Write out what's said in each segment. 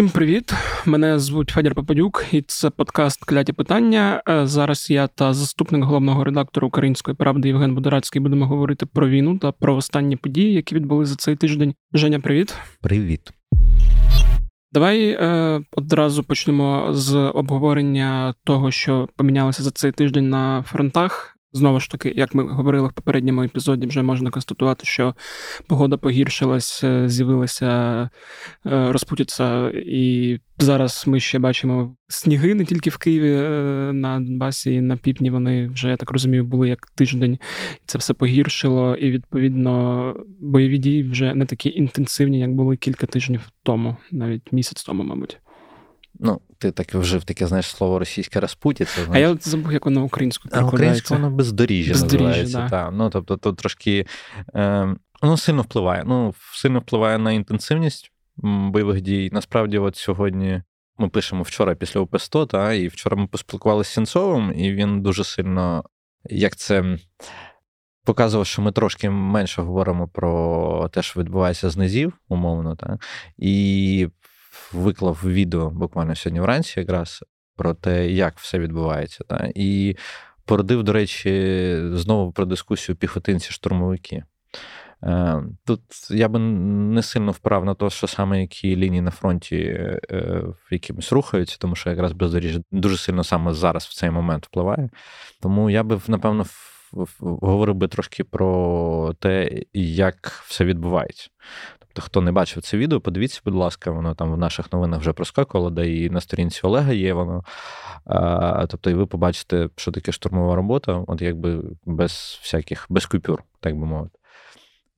Всім привіт! Мене звуть Федір Попадюк, і це подкаст Кляті питання. Е, зараз я та заступник головного редактора Української правди Євген Будорацький будемо говорити про війну та про останні події, які відбулися за цей тиждень. Женя, привіт. Привіт. Давай е, одразу почнемо з обговорення того, що помінялося за цей тиждень на фронтах. Знову ж таки, як ми говорили в попередньому епізоді, вже можна констатувати, що погода погіршилась, е, з'явилася е, розпутіться, і зараз ми ще бачимо сніги не тільки в Києві е, на Донбасі, і на півдні вони вже я так розумію, були як тиждень. Це все погіршило, і відповідно бойові дії вже не такі інтенсивні, як були кілька тижнів тому, навіть місяць тому, мабуть. Ну, ти так вжив таке, знаєш, слово російське розпутіця. А я от забув, як воно українською А українською воно бездоріжжя, називається. Да. Так. Ну, тобто, тут трошки е, ну, сильно впливає. Ну, сильно впливає на інтенсивність бойових дій. Насправді, от сьогодні ми пишемо вчора після ОП-100, та, і вчора ми поспілкувалися з Сінцовим, і він дуже сильно, як це. Показував, що ми трошки менше говоримо про те, що відбувається з низів, умовно, так? і виклав відео буквально сьогодні вранці, якраз про те, як все відбувається. Та? І породив, до речі, знову про дискусію піхотинці-штурмовики. Е, тут я би не сильно вправ на те, що саме які лінії на фронті е, якимось рухаються, тому що якраз бездоріжжя дуже сильно саме зараз в цей момент впливає. Тому я би, напевно, говорив би трошки про те, як все відбувається. Хто не бачив це відео, подивіться, будь ласка, воно там в наших новинах вже проскакувало, де і на сторінці Олега є воно. А, Тобто, і ви побачите, що таке штурмова робота, от якби без всяких, без купюр, так би мовити.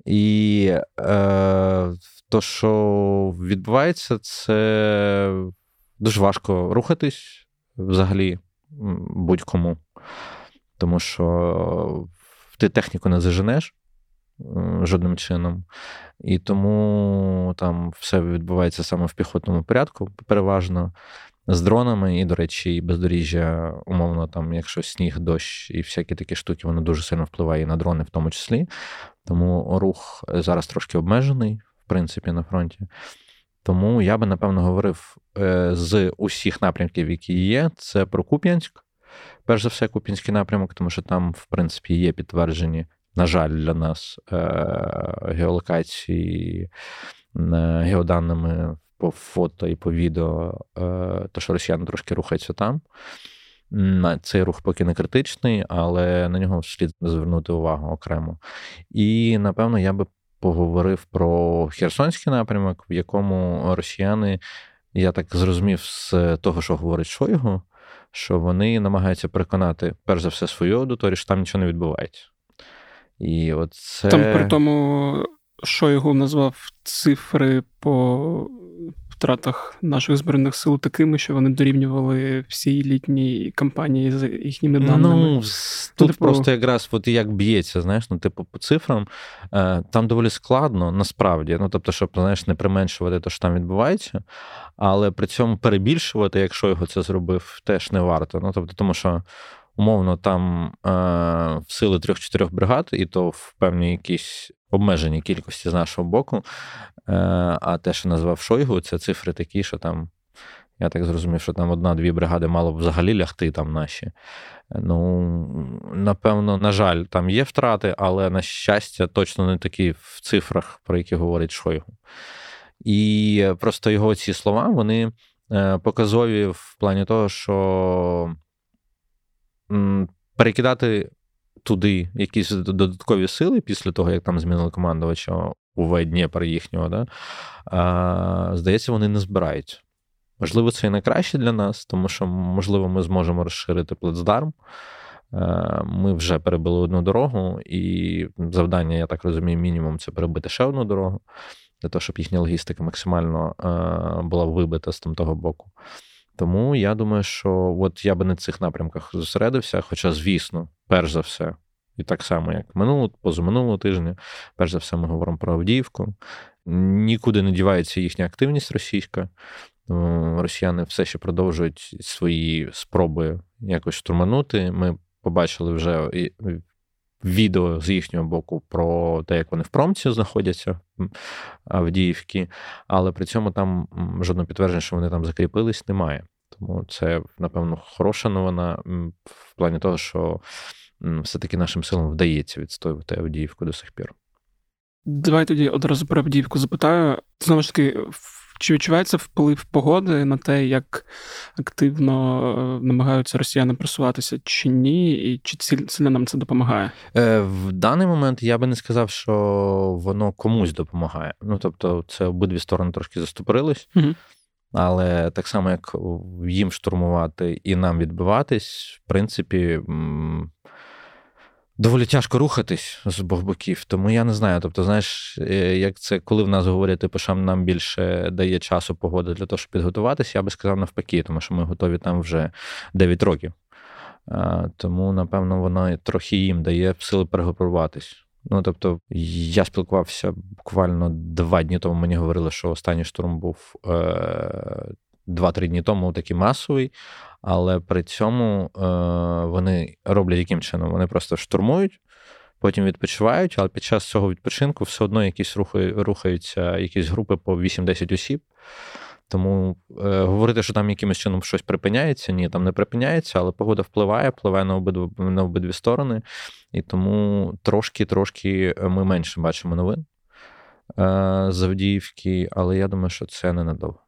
І е, то, що відбувається, це дуже важко рухатись взагалі будь-кому. Тому що ти техніку не заженеш жодним чином. І тому там все відбувається саме в піхотному порядку, переважно. З дронами, і, до речі, і бездоріжжя, умовно, там, якщо сніг, дощ і всякі такі штуки, воно дуже сильно впливає і на дрони, в тому числі. Тому рух зараз трошки обмежений, в принципі, на фронті. Тому я би, напевно, говорив е, з усіх напрямків, які є, це про Куп'янськ. Перш за все, Куп'янський напрямок, тому що там, в принципі, є підтверджені на жаль, для нас е, геолокації е, геоданими по фото і по відео, е, то що росіяни трошки рухаються там. Цей рух поки не критичний, але на нього слід звернути увагу окремо. І напевно я би поговорив про Херсонський напрямок, в якому росіяни, я так зрозумів, з того, що говорить Шойгу, що вони намагаються переконати перш за все свою аудиторію, що там нічого не відбувається. І от це... Там при тому, що його назвав цифри по втратах наших збройних сил такими, що вони дорівнювали всі літні кампанії з їхніми даними. Ну, Тут типу... просто якраз от як б'ється, знаєш, ну, типу, по цифрам, е, там доволі складно, насправді. Ну, тобто, щоб знаєш, не применшувати те, що там відбувається, але при цьому перебільшувати, якщо його це зробив, теж не варто. Ну, тобто, тому що умовно там е, в сили трьох-чотирьох бригад, і то в певній якійсь обмеженій кількості з нашого боку. Е, а те, що назвав Шойгу, це цифри такі, що там. Я так зрозумів, що там одна-дві бригади мало б взагалі лягти там наші. Ну, напевно, на жаль, там є втрати, але на щастя, точно не такі в цифрах, про які говорить Шойгу. І просто його ці слова, вони е, показові в плані того, що перекидати туди якісь додаткові сили після того, як там змінили командувача у Дніпр їхнього, да, здається, вони не збираються. Можливо, це і найкраще для нас, тому що, можливо, ми зможемо розширити плацдарм. Ми вже перебили одну дорогу, і завдання, я так розумію, мінімум це перебити ще одну дорогу, для того, щоб їхня логістика максимально була вибита з там того боку. Тому я думаю, що от я би на цих напрямках зосередився, хоча, звісно, перш за все, і так само, як минулого, позаминулого тижня, перш за все, ми говоримо про Авдіївку. Нікуди не дівається їхня активність російська. Росіяни все ще продовжують свої спроби якось штурманути. Ми побачили вже відео з їхнього боку про те, як вони в промці знаходяться в Авдіївці, але при цьому там жодного підтвердження, що вони там закріпились, немає. Тому це, напевно, хороша новина в плані того, що все-таки нашим силам вдається відстоювати Авдіївку до сих пір. Давай тоді одразу про Авдіївку запитаю. Знову ж таки, чи відчувається вплив погоди на те, як активно е, намагаються росіяни просуватися чи ні, і чи сильно нам це допомагає? Е, В даний момент я би не сказав, що воно комусь допомагає. Ну тобто, це обидві сторони трошки застопорились. Угу. Але так само, як їм штурмувати і нам відбиватись, в принципі, доволі тяжко рухатись з обох боків. Тому я не знаю. Тобто, знаєш, е, як це коли в нас говорять, типу, що нам більше дає часу погода для того, щоб підготуватися, я би сказав навпаки, тому що ми готові там вже 9 років. Тому, напевно, воно трохи їм дає сили перегрупуватись. Ну, тобто, я спілкувався буквально два дні тому. Мені говорили, що останній штурм був е, два-три дні тому такий масовий, але при цьому е, вони роблять яким чином? Вони просто штурмують, потім відпочивають, але під час цього відпочинку все одно якісь рухаються якісь групи по 8-10 осіб. Тому е, говорити, що там якимось чином щось припиняється, ні, там не припиняється, але погода впливає, впливає на обидві на обидві сторони. І тому трошки-трошки ми менше бачимо новин е, з Авдіївки, але я думаю, що це не надовго.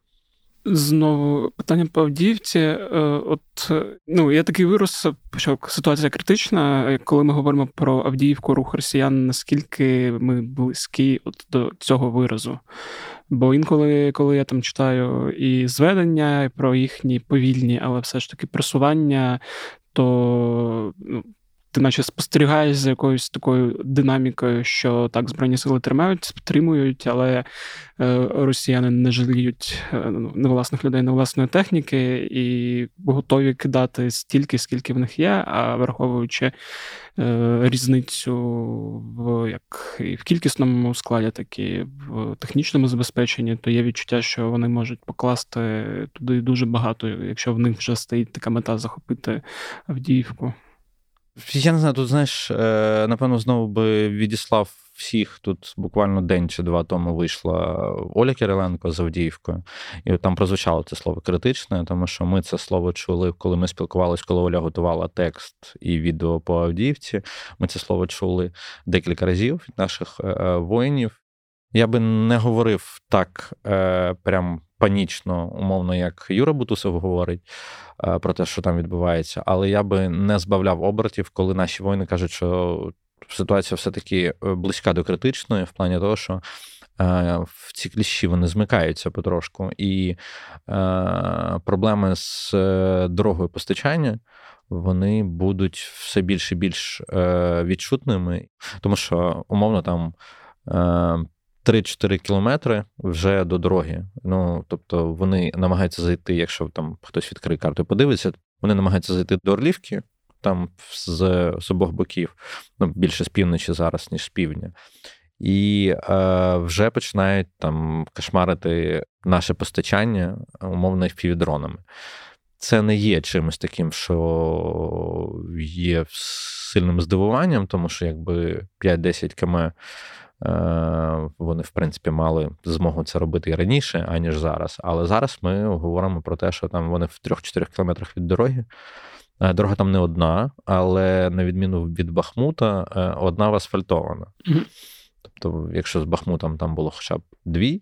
Знову питання по Авдіївці. Е, от ну я такий вирос, що ситуація критична. Коли ми говоримо про Авдіївку, рух росіян, наскільки ми близькі от до цього виразу? Бо інколи, коли я там читаю і зведення про їхні повільні, але все ж таки просування, то ну, ти наче спостерігаєш за якоюсь такою динамікою, що так збройні сили тримають, підтримують, але е, росіяни не жаліють е, ну, не власних людей, не власної техніки і готові кидати стільки, скільки в них є, а враховуючи е, різницю в як і в кількісному складі, так і в технічному забезпеченні, то є відчуття, що вони можуть покласти туди дуже багато, якщо в них вже стоїть така мета захопити Авдіївку. Я не знаю, тут знаєш, е, напевно, знову би відіслав всіх. Тут буквально день чи два тому вийшла Оля Кириленко з Авдіївкою, і там прозвучало це слово критичне, тому що ми це слово чули, коли ми спілкувалися, коли Оля готувала текст і відео по Авдіївці. Ми це слово чули декілька разів від наших е, е, воїнів. Я би не говорив так прям панічно, умовно, як Юра Бутусов говорить е, про те, що там відбувається, але я би не збавляв обертів, коли наші воїни кажуть, що ситуація все-таки е, близька до критичної, в плані того, що. Е, в ці кліщі вони змикаються потрошку, і е, проблеми з дорогою постачання вони будуть все більше і більш е, відчутними, тому що умовно там 3-4 кілометри вже до дороги. Ну тобто вони намагаються зайти, якщо там хтось відкриє карту подивиться, вони намагаються зайти до Орлівки. Там з, з обох боків, ну більше з півночі зараз, ніж з півдня, і е, вже починають там кошмарити наше постачання умовно впівдронами. Це не є чимось таким, що є сильним здивуванням, тому що якби 5-10 км вони, в принципі, мали змогу це робити і раніше, аніж зараз. Але зараз ми говоримо про те, що там вони в 3-4 кілометрах від дороги. Е, дорога там не одна, але на відміну від Бахмута, е, одна асфальтована. Mm-hmm. Тобто, якщо з Бахмутом там було хоча б дві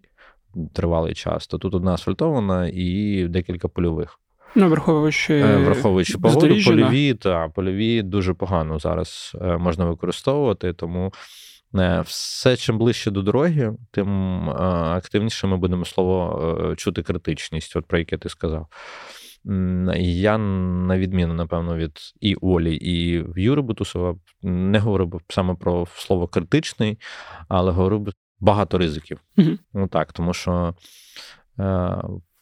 тривалий час, то тут одна асфальтована і декілька польових. Ну, враховуючи враховуючи погоду, польові та польові дуже погано зараз можна використовувати, тому Е, все чим ближче до дороги, тим е, активніше ми будемо слово е, чути критичність, от про яке ти сказав. Я, на відміну, напевно, від і Олі, і Юри Бутусова, не говорив саме про слово критичний, але говорив багато ризиків. mm Ну так, тому що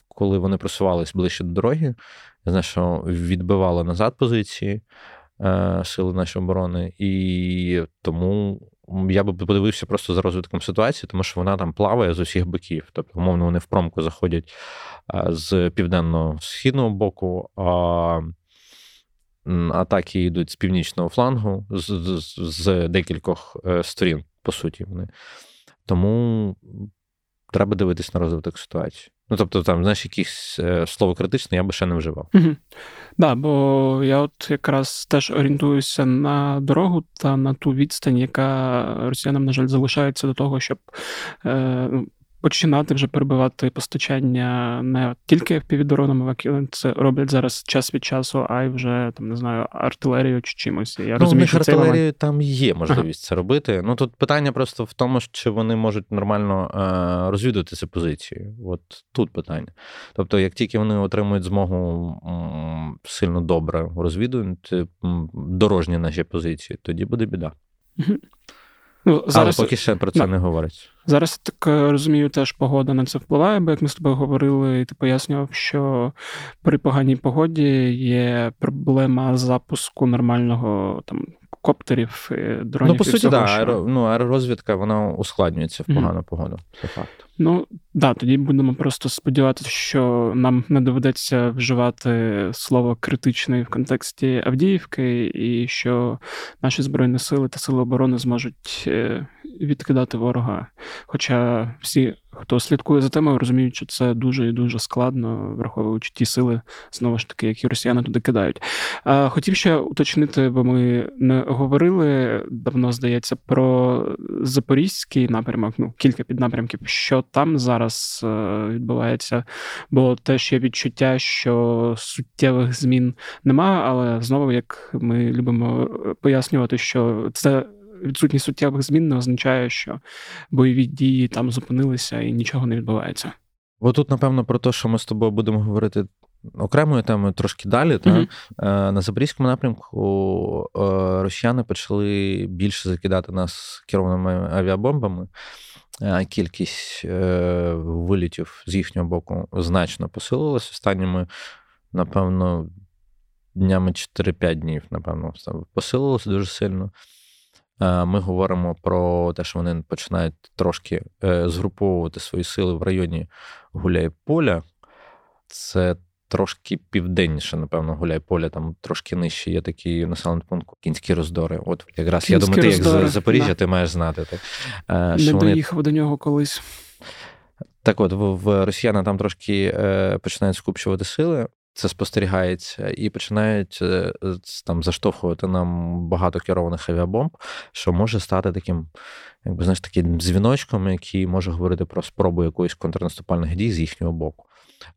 коли вони просувались ближче до дороги, я знаю, що відбивало назад позиції сили нашої оборони, і тому я би подивився просто за розвитком ситуації, тому що вона там плаває з усіх боків. Тобто, умовно, вони в промку заходять з південно-східного боку, а атаки йдуть з північного флангу, з, з, з декількох е, сторін, по суті, вони. Тому треба дивитись на розвиток ситуації. Ну, тобто, там, знаєш, якісь е, слово критичне я би ще не вживав. Угу. да, бо я от якраз теж орієнтуюся на дорогу та на ту відстань, яка росіянам, на жаль, залишається до того, щоб е, ну, починати вже перебивати постачання не тільки впівдронами, які це роблять зараз час від часу, а й вже там не знаю, артилерію чи чимось. Я ну, розумію, що артилерію там є можливість ага. це робити. Ну тут питання просто в тому, чи вони можуть нормально е, розвідувати ці позиції. От тут питання. Тобто, як тільки вони отримують змогу м, сильно добре розвідувати дорожні наші позиції, тоді буде біда. Ну, зараз... Але поки ще про це да. не говорить. Зараз я так е, розумію, теж погода на це впливає, бо як ми з тобою говорили, і ти пояснював, що при поганій погоді є проблема запуску нормального там коптерів, дронів. Ну, по суті, так, да, аеро, ну, аеророзвідка вона ускладнюється в погану mm-hmm. погоду. Це факт. Ну да, тоді будемо просто сподіватися, що нам не доведеться вживати слово критичний в контексті Авдіївки, і що наші збройні сили та сили оборони зможуть е, відкидати ворога. Хоча всі, хто слідкує за темою, розуміють, що це дуже і дуже складно, враховуючи ті сили, знову ж таки, які росіяни туди кидають. Хотів ще уточнити, бо ми не говорили давно, здається, про запорізький напрямок, ну кілька піднапрямків, що там зараз е, відбувається. Бо теж є відчуття, що суттєвих змін нема, але знову, як ми любимо пояснювати, що це відсутність суттєвих змін не означає, що бойові дії там зупинилися і нічого не відбувається. Бо тут, напевно, про те, що ми з тобою будемо говорити окремою темою трошки далі. Та? На Запорізькому напрямку е, росіяни почали більше закидати нас керованими авіабомбами. Е, кількість вилітів з їхнього боку значно посилилася останніми, напевно, днями 4-5 днів, напевно, посилилося дуже сильно. Е, ми говоримо про те, що вони починають трошки е, згруповувати свої сили в районі Гуляй-Поля. Це трошки південніше, напевно, Гуляй-Поля, там трошки нижче є такий населений пункт Кінські роздори. От якраз Кінські я думаю, ти як з Запоріжжя, да. ти маєш знати. Так. Е, Не доїхав вони... до нього колись. Так от, в росіяни там трошки починають скупчувати сили це спостерігається, і починають е, там заштовхувати нам багато керованих авіабомб, що може стати таким, якби знаєш, таким дзвіночком, який може говорити про спробу якоїсь контрнаступальних дій з їхнього боку.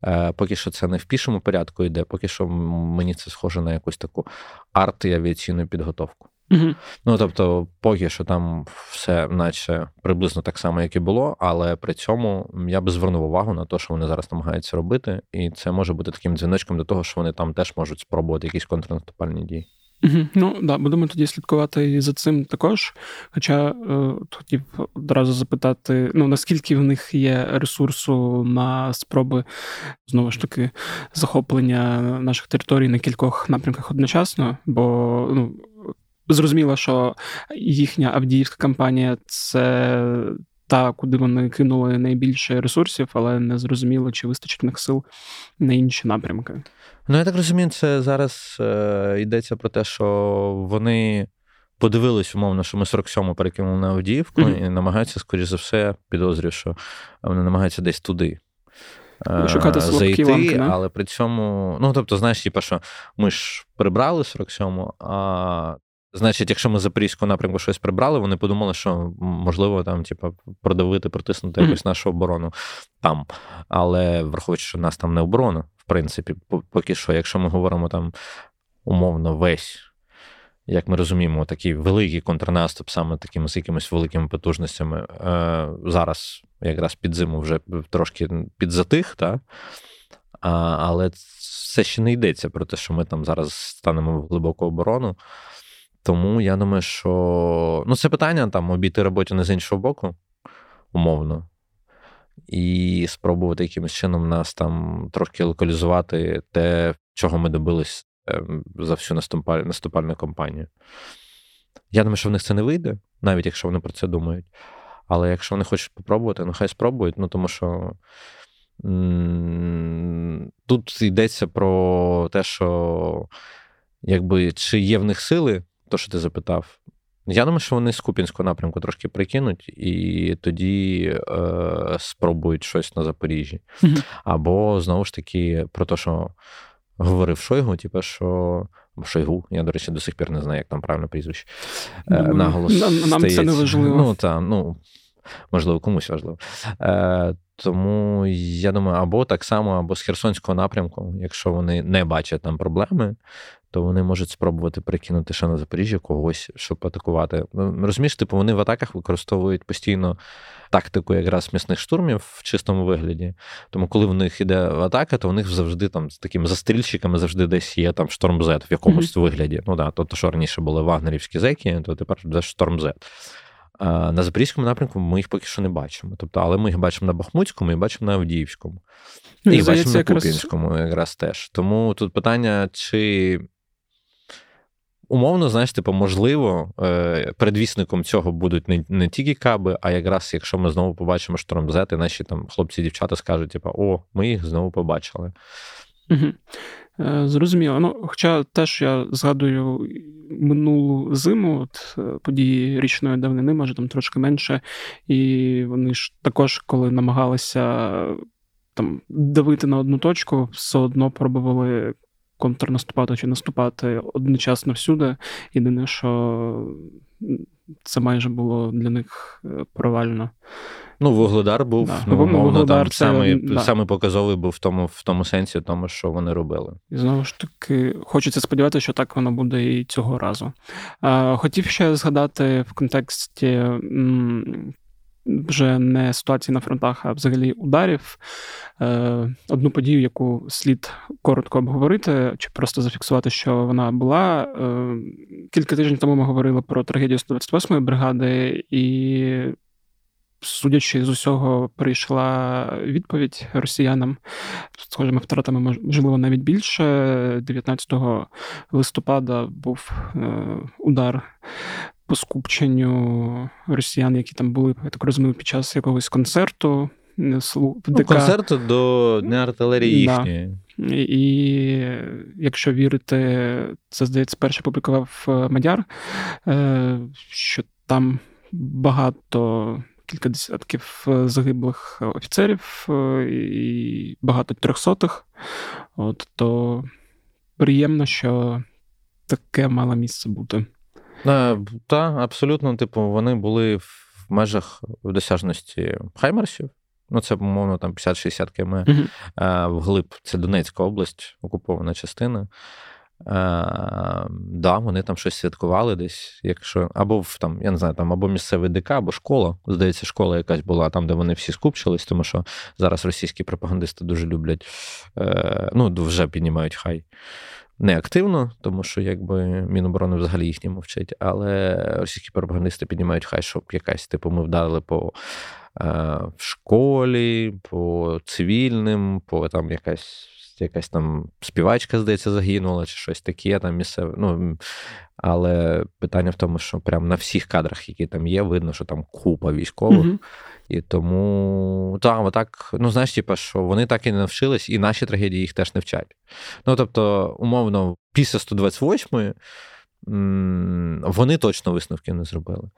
Е, поки що це не в пішому порядку йде, поки що мені це схоже на якусь таку арт авіаційну підготовку. Угу. Ну тобто, поки що там все, наче приблизно так само, як і було, але при цьому я би звернув увагу на те, що вони зараз намагаються робити, і це може бути таким дзвіночком до того, що вони там теж можуть спробувати якісь контрнаступальні дії. Угу. Ну да, будемо тоді слідкувати і за цим також. Хоча е, хотів одразу запитати: ну наскільки в них є ресурсу на спроби знову ж таки захоплення наших територій на кількох напрямках одночасно, бо ну. Зрозуміло, що їхня Авдіївська кампанія це та, куди вони кинули найбільше ресурсів, але не зрозуміло, чи вистачить в них сил на інші напрямки. Ну, я так розумію, це зараз е, йдеться про те, що вони подивились, умовно, що ми 47-му перекинули на Авдіївку mm-hmm. і намагаються, скоріш за все, підозрюю, що вони намагаються десь туди. Е, Шукати зайти, ламки, але при цьому, ну тобто, знаєш, типа, що ми ж прибрали 47-му, а Значить, якщо ми Запорізького напрямку щось прибрали, вони подумали, що можливо там, типу, продавити, протиснути якусь mm-hmm. нашу оборону там. Але враховуючи, що в нас там не оборона, в принципі, поки що, якщо ми говоримо там умовно весь, як ми розуміємо, такий великий контрнаступ, саме такими з якимись великими потужностями, е, зараз якраз під зиму вже трошки підзатих, та? А, але це ще не йдеться про те, що ми там зараз станемо в глибоку оборону. Тому я думаю, що ну, це питання там обійти роботу не з іншого боку, умовно, і спробувати якимось чином нас там трошки локалізувати те, чого ми добились ем, за всю наступальну кампанію. Я думаю, що в них це не вийде, навіть якщо вони про це думають. Але якщо вони хочуть спробувати, ну хай спробують, ну тому що. Тут йдеться про те, що якби чи є в них сили, то що ти запитав. Я думаю, що вони з Купінського напрямку трошки прикинуть, і тоді е, спробують щось на Запоріжжі. Mm-hmm. Або знову ж таки про те, що говорив Шойгу, типу, що Шойгу, я, до речі, до сих пір не знаю, як там правильно прізвище. Е, наголос Нам, нам це не важливо. Ну, та, ну, можливо, комусь важливо. Е, Тому я думаю, або так само, або з Херсонського напрямку, якщо вони не бачать там проблеми, то вони можуть спробувати прикинути ще на Запоріжжя когось, щоб атакувати. Ну, розумієш, типу, вони в атаках використовують постійно тактику якраз м'ясних штурмів в чистому вигляді. Тому, коли в них іде атака, то у них завжди там з такими застрільщиками завжди десь є там шторм Z в якомусь mm-hmm. вигляді. Ну да, то, що раніше були вагнерівські зеки, то тепер буде шторм Z. А на Запорізькому напрямку ми їх поки що не бачимо. Тобто, але ми їх бачимо на Бахмутському і бачимо на Авдіївському. Ну, і, і бачимо на Купінському якраз... якраз теж. Тому тут питання, чи Умовно, знаєш, типу, можливо, е, передвісником цього будуть не не тільки каби, а якраз якщо ми знову побачимо шторм Z, і наші там хлопці дівчата скажуть, типу, о, ми їх знову побачили. Угу. Зрозуміло. Ну, Хоча теж я згадую минулу зиму, от е, події річної давнини, може там трошки менше, і вони ж також, коли намагалися там давити на одну точку, все одно пробували контрнаступати чи наступати одночасно всюди. Єдине, що це майже було для них е, провально. Ну, Вугледар був да. ну, умовно, Вугледар там це, самий, да. самий показовий був в тому в тому сенсі, тому що вони робили. І знову ж таки, хочеться сподіватися, що так воно буде і цього разу. Хотів ще згадати в контексті вже не ситуації на фронтах, а взагалі ударів. Е, одну подію, яку слід коротко обговорити, чи просто зафіксувати, що вона була. Е, кілька тижнів тому ми говорили про трагедію 128-ї бригади, і, судячи з усього, прийшла відповідь росіянам схожими втратами, можливо, навіть більше. 19 листопада був е, удар по скупченню росіян, які там були, я так розумію, під час якогось концерту. Ну, концерту до Дня артилерії їхньої. Да. І якщо вірити, це здається, перше публікував е, Мадяр, е, що там багато. Кілька десятків е, загиблих офіцерів і багато трьохсотих. От то приємно, що таке мало місце бути. Так, абсолютно, типу, вони були в межах досяжності Хаймерсів. Ну, це, умовно, там 50-60 км а, вглиб, це Донецька область, окупована частина. А, да, Вони там щось святкували десь, якщо або в там, я не знаю, там або місцевий ДК, або школа. Здається, школа якась була там, де вони всі скупчились, тому що зараз російські пропагандисти дуже люблять, е, ну, вже піднімають хай не активно, тому що якби Міноборони взагалі їх не мовчить, але російські пропагандисти піднімають хай, щоб якась, типу, ми вдарили по е, школі, по цивільним, по там якась. Якась там співачка, здається, загинула, чи щось таке там місцеве. Ну, Але питання в тому, що прямо на всіх кадрах, які там є, видно, що там купа військових. Mm-hmm. І тому так, отак, ну знаєш, типа, що вони так і не навчились, і наші трагедії їх теж не вчать. Ну тобто, умовно, після 128-ї вони точно висновки не зробили.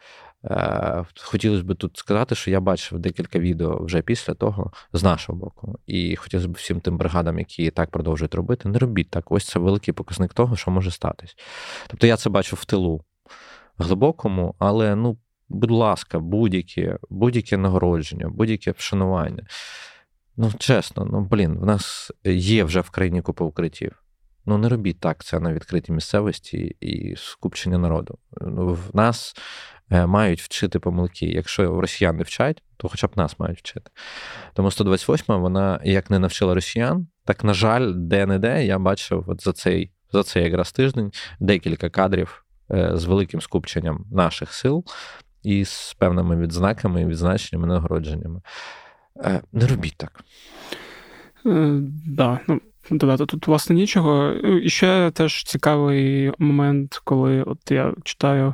Е, хотілося б тут сказати, що я бачив декілька відео вже після того з нашого боку. І хотілося б всім тим бригадам, які так продовжують робити, не робіть так. Ось це великий показник того, що може статись. Тобто я це бачу в тилу глибокому, але ну будь ласка, будь-яке будь-яке нагородження, будь-яке вшанування. Ну, чесно, ну блін, в нас є вже в країні купа укриттів. Ну, не робіть так, це на відкритій місцевості і скупчення народу. Ну, В нас е, мають вчити помилки. Якщо росіян не вчать, то хоча б нас мають вчити. Тому 128-ма вона як не навчила росіян, так, на жаль, де-не-де я бачив от за цей за цей якраз тиждень декілька кадрів е, з великим скупченням наших сил і з певними відзнаками, відзначеннями, нагородженнями. Е, не робіть так. Да, ну, Додати тут, власне, нічого. І ще теж цікавий момент, коли от я читаю,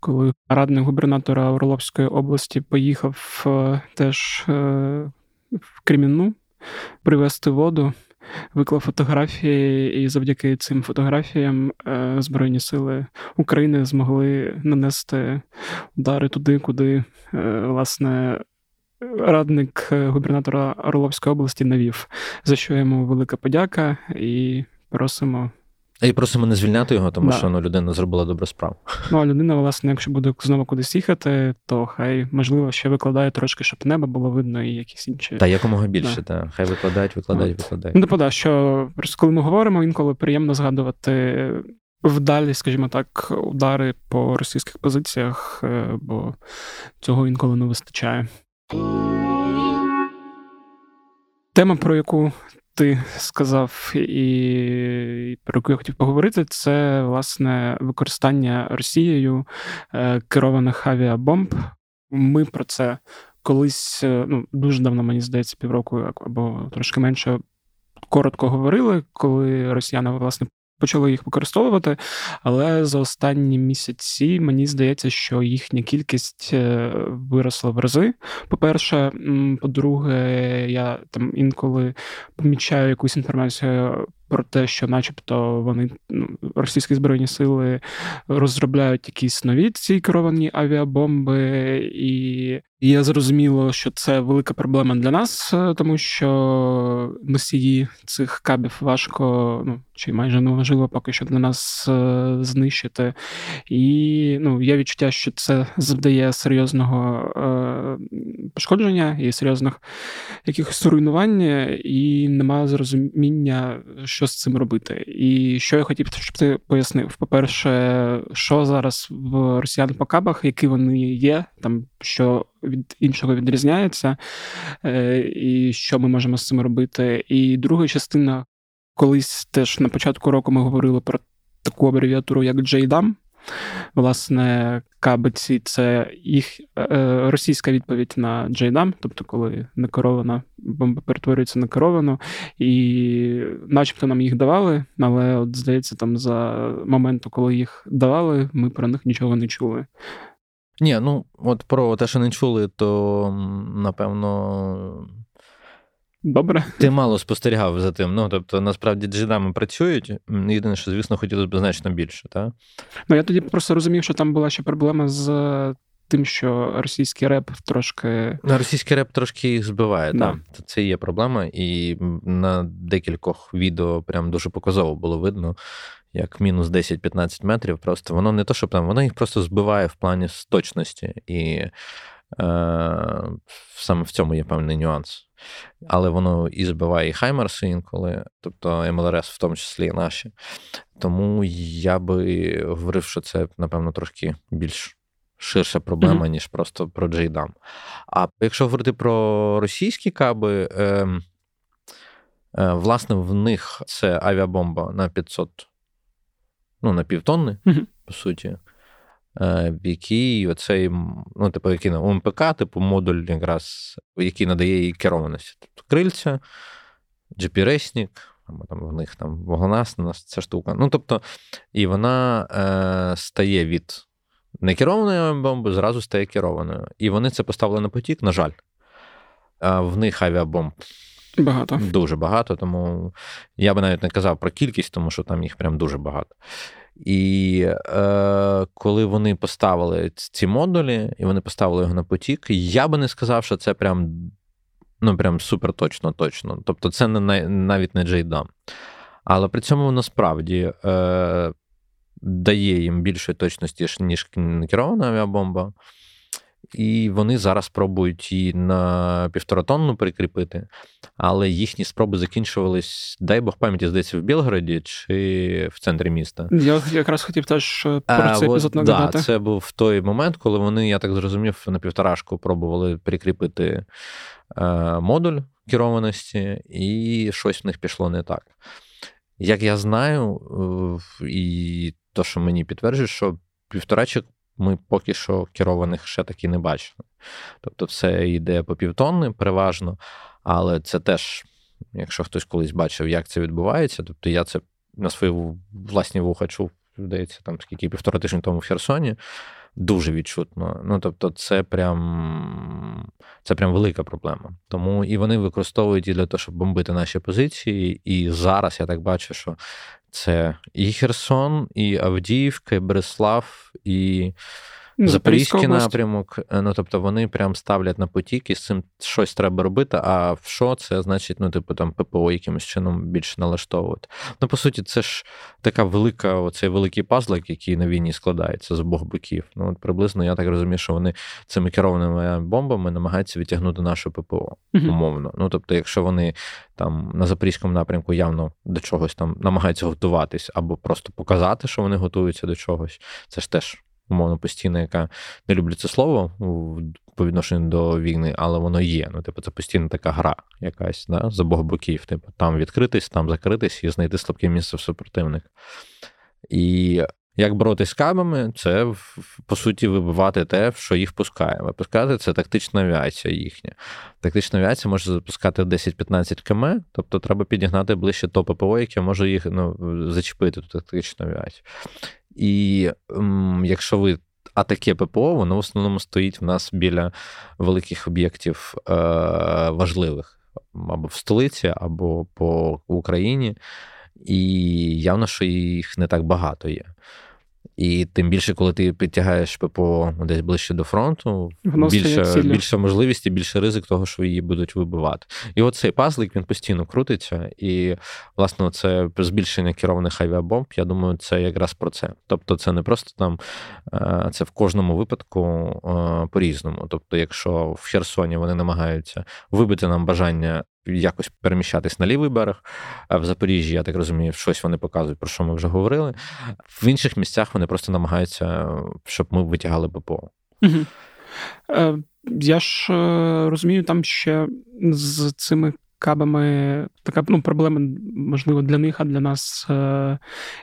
коли радник губернатора Орловської області поїхав е, теж в Кремінну привезти воду. виклав фотографії, і завдяки цим фотографіям е, Збройні сили України змогли нанести удари туди, куди, е, власне, радник губернатора Орловської області навів, за що йому велика подяка і просимо. І просимо не звільняти його, тому да. що ну, людина зробила добру справу. Ну, а людина, власне, якщо буде знову кудись їхати, то хай, можливо, ще викладає трошки, щоб небо було видно і якісь інші. Та якомога більше, да. та. хай викладають, викладають, От. викладають. Ну, типу, що просто коли ми говоримо, інколи приємно згадувати вдалі, скажімо так, удари по російських позиціях, е, бо цього інколи не вистачає. Тема, про яку ти сказав, і про яку я хотів поговорити, це власне використання Росією е, керованих авіабомб. Ми про це колись е, ну дуже давно, мені здається, півроку або трошки менше коротко говорили, коли росіяни власне почали їх використовувати, але за останні місяці мені здається, що їхня кількість е, виросла в рази. По-перше, по-друге, я там інколи помічаю якусь інформацію про те, що, начебто, вони ну, російські збройні сили розробляють якісь нові ці керовані авіабомби, і є зрозуміло, що це велика проблема для нас, е, тому що носії цих кабів важко, ну чи майже неможливо поки що для нас е, знищити. І ну, є відчуття, що це завдає серйозного е, пошкодження і серйозних якихось руйнувань, і немає зрозуміння, що з цим робити. І що я хотів, щоб ти пояснив. По-перше, що зараз в росіян по кабах, які вони є, там що від іншого відрізняється, е, і що ми можемо з цим робити. І друга частина, колись теж на початку року ми говорили про таку абревіатуру, як JDAM. Власне, кабиці це їх е, російська відповідь на JDAM, тобто, коли некерована бомба перетворюється на керовану, і начебто нам їх давали, але от здається, там за моменту, коли їх давали, ми про них нічого не чули. Ні, ну от про те, що не чули, то напевно. Добре. Ти мало спостерігав за тим. Ну, тобто, насправді джедами працюють. Єдине, що, звісно, хотілося б значно більше, так? Ну, я тоді просто розумів, що там була ще проблема з тим, що російський реп трошки. Ну, російський реп трошки їх збиває, да. так. Це є проблема, і на декількох відео прям дуже показово було видно, як мінус 10-15 метрів. Просто воно не то, що там, воно їх просто збиває в плані точності. І е, саме в цьому є певний нюанс. Але воно і збиває і Хаймерси інколи, тобто МЛРС, в тому числі і наші. Тому я би говорив, що це, напевно, трошки більш ширша проблема, mm-hmm. ніж просто про JDAM. А якщо говорити про російські каби, е, е, власне, в них це авіабомба на 500, ну, на півтонни, mm-hmm. по суті. Е, в якій оцей, ну, типу, який на ОМПК, типу модуль, якраз, який надає їй керованості. Тобто крильця, GPS-нік, або там в них там вогонасна ця штука. Ну, тобто, і вона е, стає від некерованої бомби, зразу стає керованою. І вони це поставили на потік, на жаль. А в них авіабомб. Багато. Дуже багато, тому я би навіть не казав про кількість, тому що там їх прям дуже багато. І е, коли вони поставили ці модулі, і вони поставили його на потік, я би не сказав, що це прям ну, прям супер точно точно. Тобто, це не, навіть не JDAM. Але при цьому насправді е, дає їм більшої точності, ніж керована авіабомба. І вони зараз пробують її на півторатонну прикріпити, але їхні спроби закінчувались, дай Бог пам'яті, здається, в Білгороді чи в центрі міста. Я якраз хотів теж про цей епізод нагадати. Так, Це був той момент, коли вони, я так зрозумів, на півторашку пробували прикріпити е, модуль керованості, і щось в них пішло не так. Як я знаю, і то, що мені підтверджує, що півторачок ми поки що керованих ще таки не бачили. Тобто, це йде по півтонни переважно, але це теж, якщо хтось колись бачив, як це відбувається, тобто я це на свої власні вуха чув, здається, там скільки півтора тижні тому в Херсоні. Дуже відчутно. Ну, тобто, це прям Це прям велика проблема. Тому і вони використовують і для того, щоб бомбити наші позиції. І зараз я так бачу, що це і Херсон, і Авдіївка, і Береслав, і. Ну, Запорізький напрямок, е, ну тобто вони прям ставлять на потік і з цим щось треба робити. А в що це значить, ну, типу, там ППО якимось чином більше налаштовувати. Ну, по суті, це ж така велика, оцей великий пазлик, який на війні складається з обох боків. Ну, от приблизно я так розумію, що вони цими керованими бомбами намагаються відтягнути нашу ППО умовно. Ну, тобто, якщо вони там на запорізькому напрямку явно до чогось там намагаються готуватись, або просто показати, що вони готуються до чогось, це ж теж умовно постійна, яка не люблю це слово по відношенню до війни, але воно є. Ну, типу, це постійна така гра якась да, з обох боків. Типу, там відкритись, там закритись і знайти слабке місце в супротивника. І як боротись з кабами, це по суті вибивати те, що їх пускає. Випускати це тактична авіація їхня. Тактична авіація може запускати 10-15 км, тобто треба підігнати ближче то ППО, яке може їх ну, зачепити ту тактичну авіацію. І м, якщо ви. А таке ППО, воно в основному стоїть в нас біля великих об'єктів е, важливих або в столиці, або по Україні. І явно, що їх не так багато є. І тим більше, коли ти підтягаєш ППО десь ближче до фронту, більше більше можливість і більше ризик того, що її будуть вибивати. І оцей пазлик він постійно крутиться. І, власне, це збільшення керованих авіабомб. Я думаю, це якраз про це. Тобто, це не просто там, е, це в кожному випадку е, по-різному. Тобто, якщо в Херсоні вони намагаються вибити нам бажання якось переміщатись на лівий берег. В Запоріжжі, я так розумію, щось вони показують, про що ми вже говорили. В інших місцях вони просто намагаються, щоб ми витягали ППО. Е, Я ж е, розумію, там ще з цими кабами така ну, проблема, можливо, для них, а для нас е,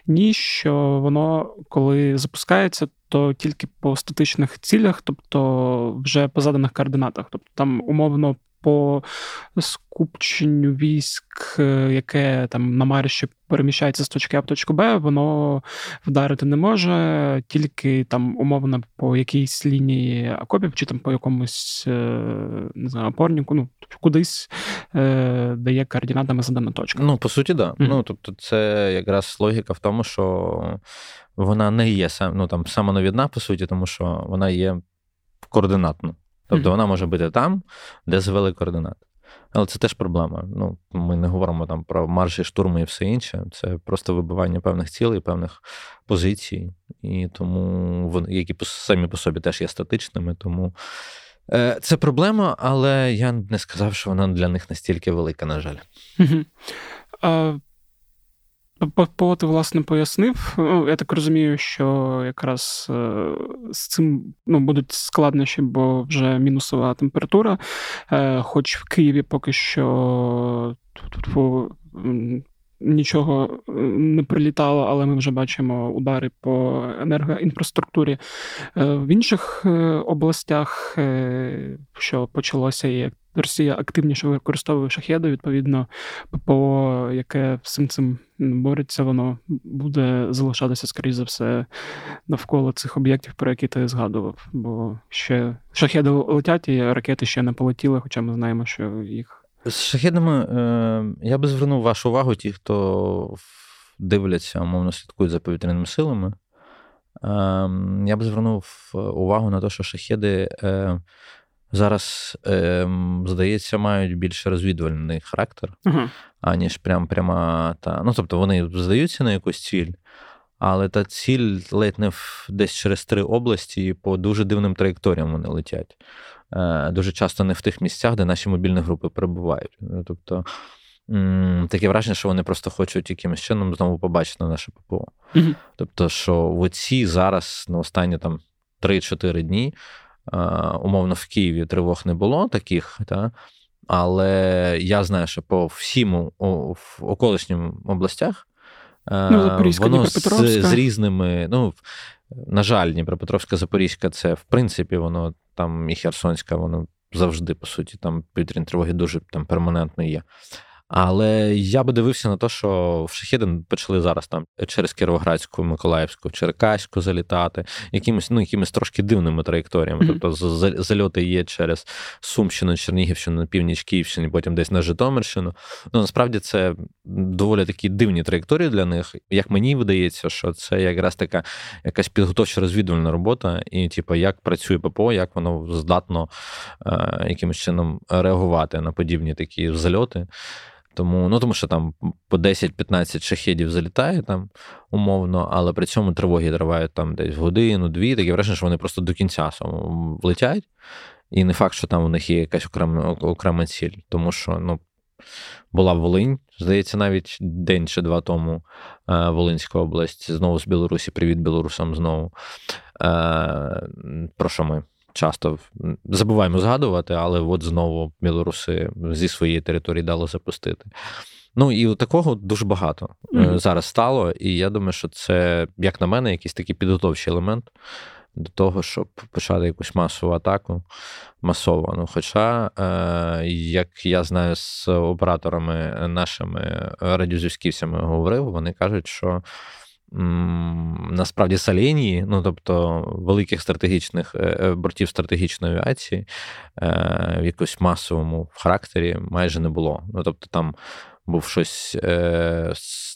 ні, що воно, коли запускається, то тільки по статичних цілях, тобто вже по заданих координатах. Тобто там умовно по скупченню військ, е, яке там на марші переміщається з точки А в точку Б, воно вдарити не може, тільки там умовно по якійсь лінії окопів, чи там по якомусь е, не знаю, опорнику, ну кудись е, дає координатами задана точка. Ну, по суті, так. Да. Mm-hmm. Ну, тобто, це якраз логіка в тому, що вона не є сам, ну, там самонавідна, по суті, тому що вона є координатна. Тобто mm-hmm. вона може бути там, де звели координати. Але це теж проблема. Ну, Ми не говоримо там про марші, штурми і все інше. Це просто вибивання певних цілей, певних позицій, і тому вони, які самі по собі теж є статичними. Тому е, це проблема, але я не сказав, що вона для них настільки велика, на жаль. Mm-hmm. По ти, власне, пояснив. Ну, Я так розумію, що якраз е, з цим ну, будуть складнощі, бо вже мінусова температура. Е, хоч в Києві поки що нічого е, не прилітало, але ми вже бачимо удари по енергоінфраструктурі. В інших областях, що почалося, як Росія активніше використовує шахеди, відповідно, ППО, яке всім цим бореться, воно буде залишатися, скоріш за все, навколо цих об'єктів, про які ти згадував. Бо ще шахеди летять, і ракети ще не полетіли, хоча ми знаємо, що їх. З шахедами е, я би звернув вашу увагу, ті, хто дивляться, умовно слідкують за повітряними силами. Е, я би звернув увагу на те, що шахеди. Е, зараз, е, здається, мають більш розвідувальний характер, uh-huh. аніж прям пряма та. Ну, тобто вони здаються на якусь ціль, але та ціль ледь не в десь через три області і по дуже дивним траєкторіям вони летять. Е, Дуже часто не в тих місцях, де наші мобільні групи перебувають. Ну, тобто. Таке враження, що вони просто хочуть якимось чином знову побачити наше ППО. Mm-hmm. Тобто, що в оці зараз на останні там 3-4 дні умовно в Києві тривог не було таких, та, але я знаю, що по всім в околишнім областях ну, воно з, з різними. ну, На жаль, Дніпропетровська, Запорізька, це в принципі, воно там і Херсонська, воно завжди, по суті, там повітряні тривоги дуже там перманентно є. Але я би дивився на те, що в шахіди почали зараз там через Кіровоградську, Миколаївську, Черкаську залітати, якимись ну, якимись трошки дивними траєкторіями. Mm-hmm. Тобто зальоти є через Сумщину, Чернігівщину, на північ Київщини, потім десь на Житомирщину. Ну насправді це доволі такі дивні траєкторії для них. Як мені видається, що це якраз така якась підготовча розвідувальна робота, і типу, як працює ППО, як воно здатно е, якимось чином реагувати на подібні такі зальоти. Тому, ну тому що там по 10-15 шахедів залітає там умовно, але при цьому тривоги тривають там десь годину-дві. Таке враження, що вони просто до кінця влетять. І не факт, що там у них є якась окрема окрема ціль, тому що ну, була Волинь, здається, навіть день чи два тому е, Волинська область, знову з Білорусі. Привіт білорусам знову. Е, про що ми часто забуваємо згадувати, але от знову білоруси зі своєї території дали запустити. Ну і такого дуже багато mm-hmm. зараз стало, і я думаю, що це, як на мене, якийсь такий підготовчий елемент до того, щоб почати якусь масову атаку масово. Хоча, е, як я знаю, з операторами нашими радіозв'язківцями говорив, вони кажуть, що насправді Саленії, ну тобто великих стратегічних е, е, бортів стратегічної авіації е, в якомусь масовому характері майже не було. Ну тобто там був щось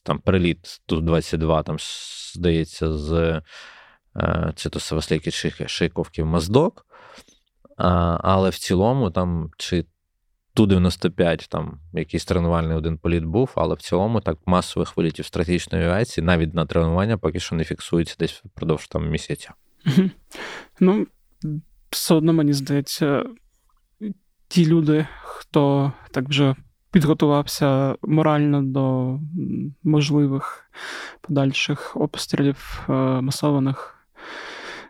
там переліт Ту-22, там здається, з чи то Саваслейки, чи Шейковки в Моздок. Але в цілому там чи ту-95, там якийсь тренувальний один політ був, але в цілому так масових вилітів стратегічної авіації навіть на тренування поки що не фіксується десь впродовж там місяця. Ну, все одно мені здається, ті люди, хто так вже підготувався морально до можливих подальших обстрілів е, масованих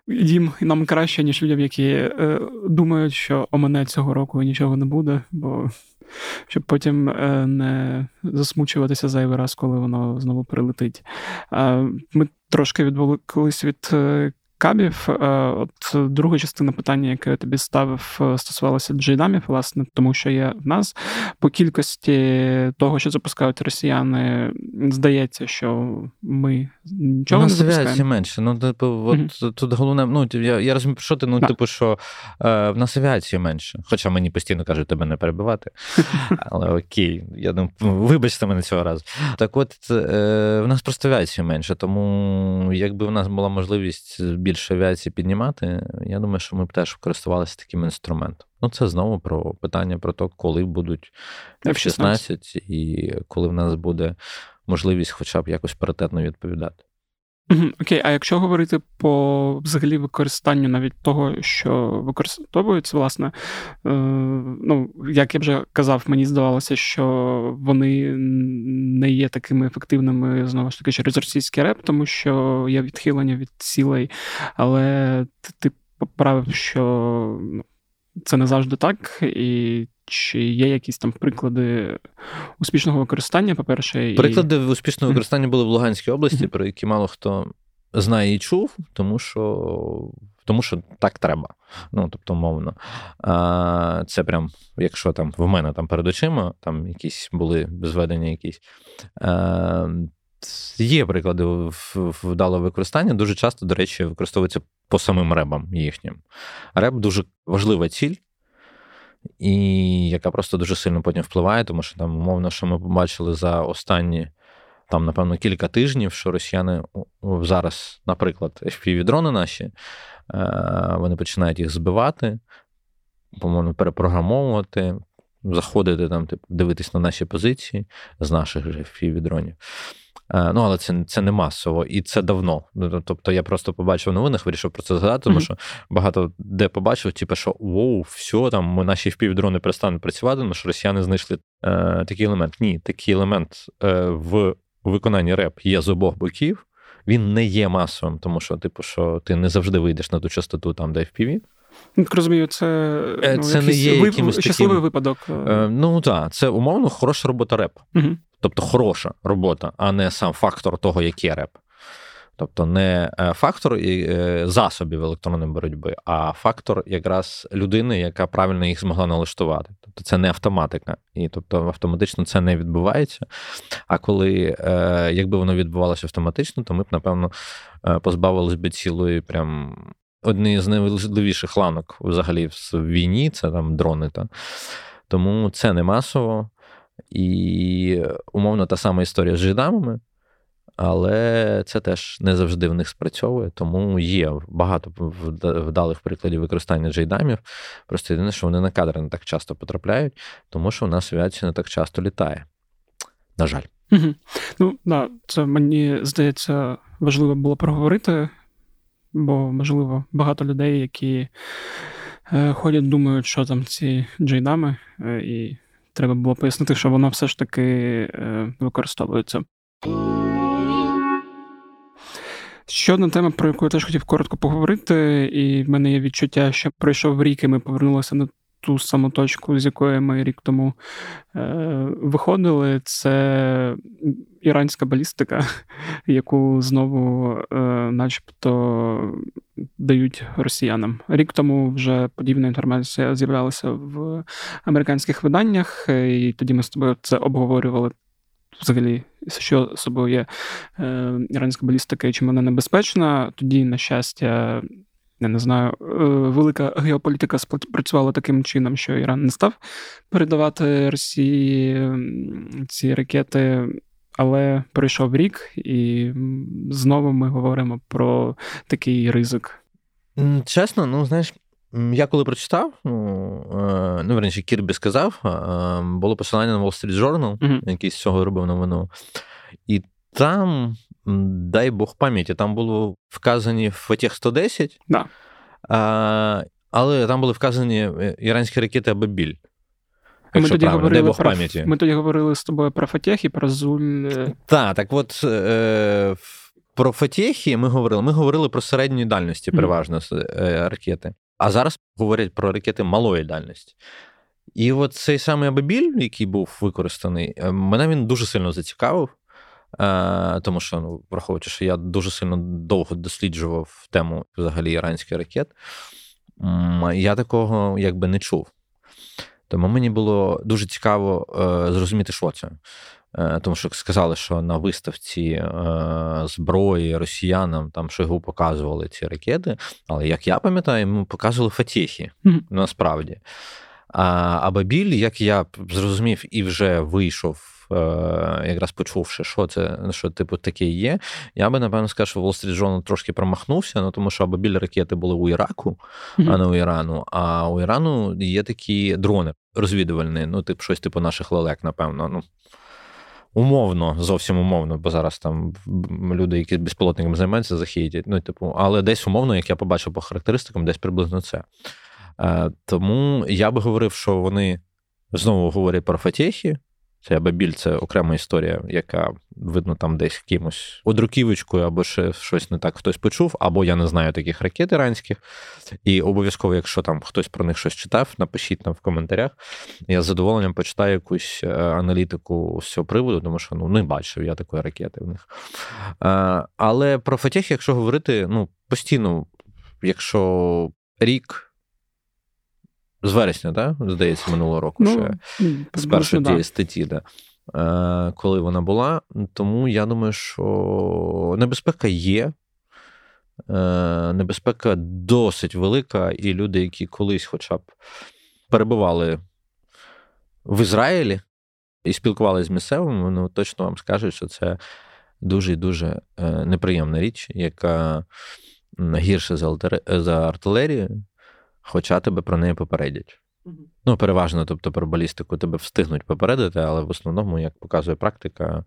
їм нам краще, ніж людям, які е, думають, що о мене цього року нічого не буде, бо щоб потім е, не засмучуватися зайвий раз, коли воно знову прилетить. Е, ми трошки відволіклись від е, кабів. Е, от друга частина питання, яке я тобі ставив, е, стосувалася джейдамів, власне, тому що є в нас по кількості того, що запускають росіяни, здається, що ми нічого не запускаємо. менше. Ну, типу, от mm-hmm. тут головне, ну я я розумію, що ти ну, да. типу, що е, в нас авіації менше. Хоча мені постійно кажуть, тебе не перебивати. Але окей, я думаю, вибачте мене цього разу. Так от е, в нас просто авіації менше, тому якби в нас була можливість більше авіації піднімати, я думаю, що ми б теж користувалися таким інструментом. Ну, це знову про питання про те, коли будуть F-16 і коли в нас буде можливість хоча б якось паритетно відповідати. Окей, а якщо говорити по взагалі використанню навіть того, що використовується, власне, е, ну, як я вже казав, мені здавалося, що вони не є такими ефективними знову ж таки через російський реп, тому що є відхилення від цілей, але ти поправив, що ну, це не завжди так, і чи є якісь там приклади успішного використання, по-перше? Приклади і... успішного використання були в Луганській області, про які мало хто знає і чув, тому що тому що так треба. Ну, тобто, мовно. А, Це прям, якщо там в мене там перед очима там якісь були зведення якісь. Є приклади вдалого використання. Дуже часто, до речі, використовується по самим ребам їхнім. Реб дуже важлива ціль, і яка просто дуже сильно потім впливає, тому що там, умовно, що ми побачили за останні, там, напевно, кілька тижнів, що росіяни зараз, наприклад, FPV-дрони наші, е, вони починають їх збивати, по-моєму, перепрограмовувати, заходити там, типу, дивитись на наші позиції з наших же FPV-дронів. Е, ну, але це це не масово, і це давно. Ну, тобто я просто побачив в новинах, вирішив про це згадати, тому що багато де побачив, типу, що воу, все, там ми наші впівдрони перестануть працювати, тому що росіяни знайшли е, такий елемент. Ні, такий елемент е, в виконанні реп є з обох боків. Він не є масовим, тому що, типу, що ти не завжди вийдеш на ту частоту там, де FPV. Ну, так розумію, це е, ну, це не є якимось щасливий таким, випадок. Е, ну так, це умовно хороша робота реп. Угу. Тобто хороша робота, а не сам фактор того, який реп. Тобто не е, фактор е, засобів електронної боротьби, а фактор якраз людини, яка правильно їх змогла налаштувати. Тобто це не автоматика. І тобто автоматично це не відбувається. А коли е, якби воно відбувалося автоматично, то ми б, напевно, е, позбавились би цілої прям. Одні з найважливіших ланок взагалі в війні це там дрони. Та. Тому це не масово. І умовно та сама історія з жидамами, але це теж не завжди в них спрацьовує, тому є багато вдалих прикладів використання джейдамів. Просто єдине, що вони на кадри не так часто потрапляють, тому що у нас авіація не так часто літає. На жаль. Угу. Ну, да, це мені здається важливо було проговорити, бо, можливо, багато людей, які е, ходять, думають, що там ці джейдами, е, і треба було пояснити, що воно все ж таки е, використовується. Ще одна тема, про яку я теж хотів коротко поговорити, і в мене є відчуття, що пройшов рік, і ми повернулися на ту саму точку, з якої ми рік тому е, виходили. Це іранська балістика, яку знову, е, начебто, дають росіянам. Рік тому вже подібна інформація з'являлася в американських виданнях, і тоді ми з тобою це обговорювали взагалі, що собою є е, іранська балістика і чим вона небезпечна. Тоді, на щастя, я не знаю, е, велика геополітика спрацювала таким чином, що Іран не став передавати Росії ці ракети. Але пройшов рік, і знову ми говоримо про такий ризик. Чесно, ну знаєш, я коли прочитав, ну, е, ну верніше, Кірбі сказав, е, було посилання на Wall Street Journal, який з цього робив новину. І там, дай Бог пам'яті, там було вказані Фатех 110, да. а, але там були вказані е, іранські ракети Абабіль. Ми тоді, говорили про, ми тоді говорили з тобою про Фатех і про Зуль. Так, так от. Е, про Фатєхі ми говорили. Ми говорили про середньої дальності, переважно mm. ракети. А зараз говорять про ракети малої дальності. І от цей самий Абабіль, який був використаний, е, мене він дуже сильно зацікавив, е, тому що, ну, враховуючи, що я дуже сильно довго досліджував тему взагалі іранських ракет, я такого якби не чув. Тому мені було дуже цікаво е, зрозуміти, що це. Е, тому що сказали, що на виставці е, зброї росіянам там Шойгу показували ці ракети. Але як я пам'ятаю, ми показували Фатєхи mm-hmm. насправді. А а Бабіль, як я зрозумів і вже вийшов. Е, якраз почувши, що це що типу таке є, я би напевно сказав, що Wall Street Journal трошки промахнувся, ну тому що Абабіль ракети були у Іраку, mm-hmm. а не у Ірану. А у Ірану є такі дрони розвідувальні, ну, типу, щось типу наших лелек, напевно. Ну, Умовно, зовсім умовно, бо зараз там люди, які безпілотниками займаються, захейтять. Ну, типу, але десь умовно, як я побачив по характеристикам, десь приблизно це. Е, Тому я би говорив, що вони знову говорять про фатєхи, це Бабіль це окрема історія, яка видно там десь кимось одруківочкою, або ще щось не так хтось почув, або я не знаю таких ракет іранських. І обов'язково, якщо там хтось про них щось читав, напишіть нам в коментарях. Я з задоволенням почитаю якусь е, аналітику з цього приводу, тому що ну не бачив я такої ракети в них. Е, але про Фатех, якщо говорити, ну постійно, якщо рік. З вересня, так? Здається, минулого року ну, ще з першої тієї статті, да. Е, коли вона була. Тому я думаю, що небезпека є. Е, небезпека досить велика, і люди, які колись хоча б перебували в Ізраїлі і спілкувалися з місцевими, вони точно вам скажуть, що це дуже і дуже е, неприємна річ, яка гірше за артилерію хоча тебе про неї попередять. Ну, переважно, тобто про балістику тебе встигнуть попередити, але в основному, як показує практика,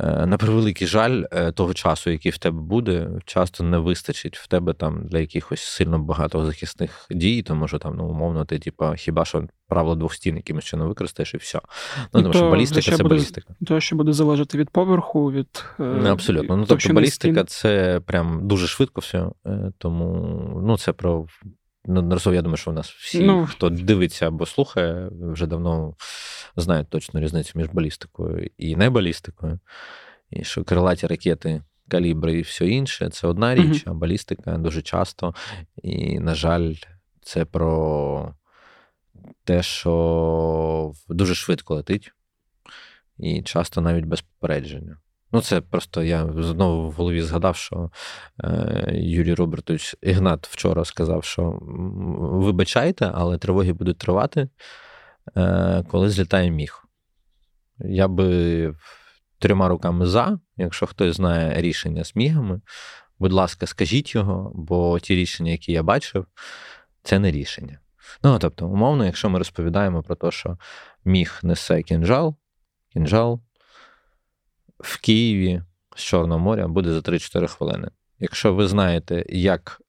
е, на превеликий жаль, е, того часу, який в тебе буде, часто не вистачить в тебе там для якихось сильно багато захисних дій, тому що там, ну, умовно, ти, типа, хіба що правило двох стін якимось чином використаєш і все. Ну, тому що балістика це буде, балістика. То, що буде залежати від поверху, від. Е, Абсолютно. Ну, тобто балістика це прям дуже швидко все. Тому ну, це про Неодноразово, я думаю, що у нас всі, ну, хто дивиться або слухає, вже давно знають точно різницю між балістикою і небалістикою. І що крилаті ракети, калібри і все інше це одна річ, а балістика дуже часто. І, на жаль, це про те, що дуже швидко летить, і часто навіть без попередження. Ну, це просто я знову в голові згадав, що е, Юрій Робертович Ігнат вчора сказав, що вибачайте, але тривоги будуть тривати, е, коли злітає міг. Я би трьома руками за, якщо хтось знає рішення з мігами, будь ласка, скажіть його, бо ті рішення, які я бачив, це не рішення. Ну, тобто, умовно, якщо ми розповідаємо про те, що міг несе кінжал, кінжал в Києві з Чорного моря буде за 3-4 хвилини. Якщо ви знаєте, як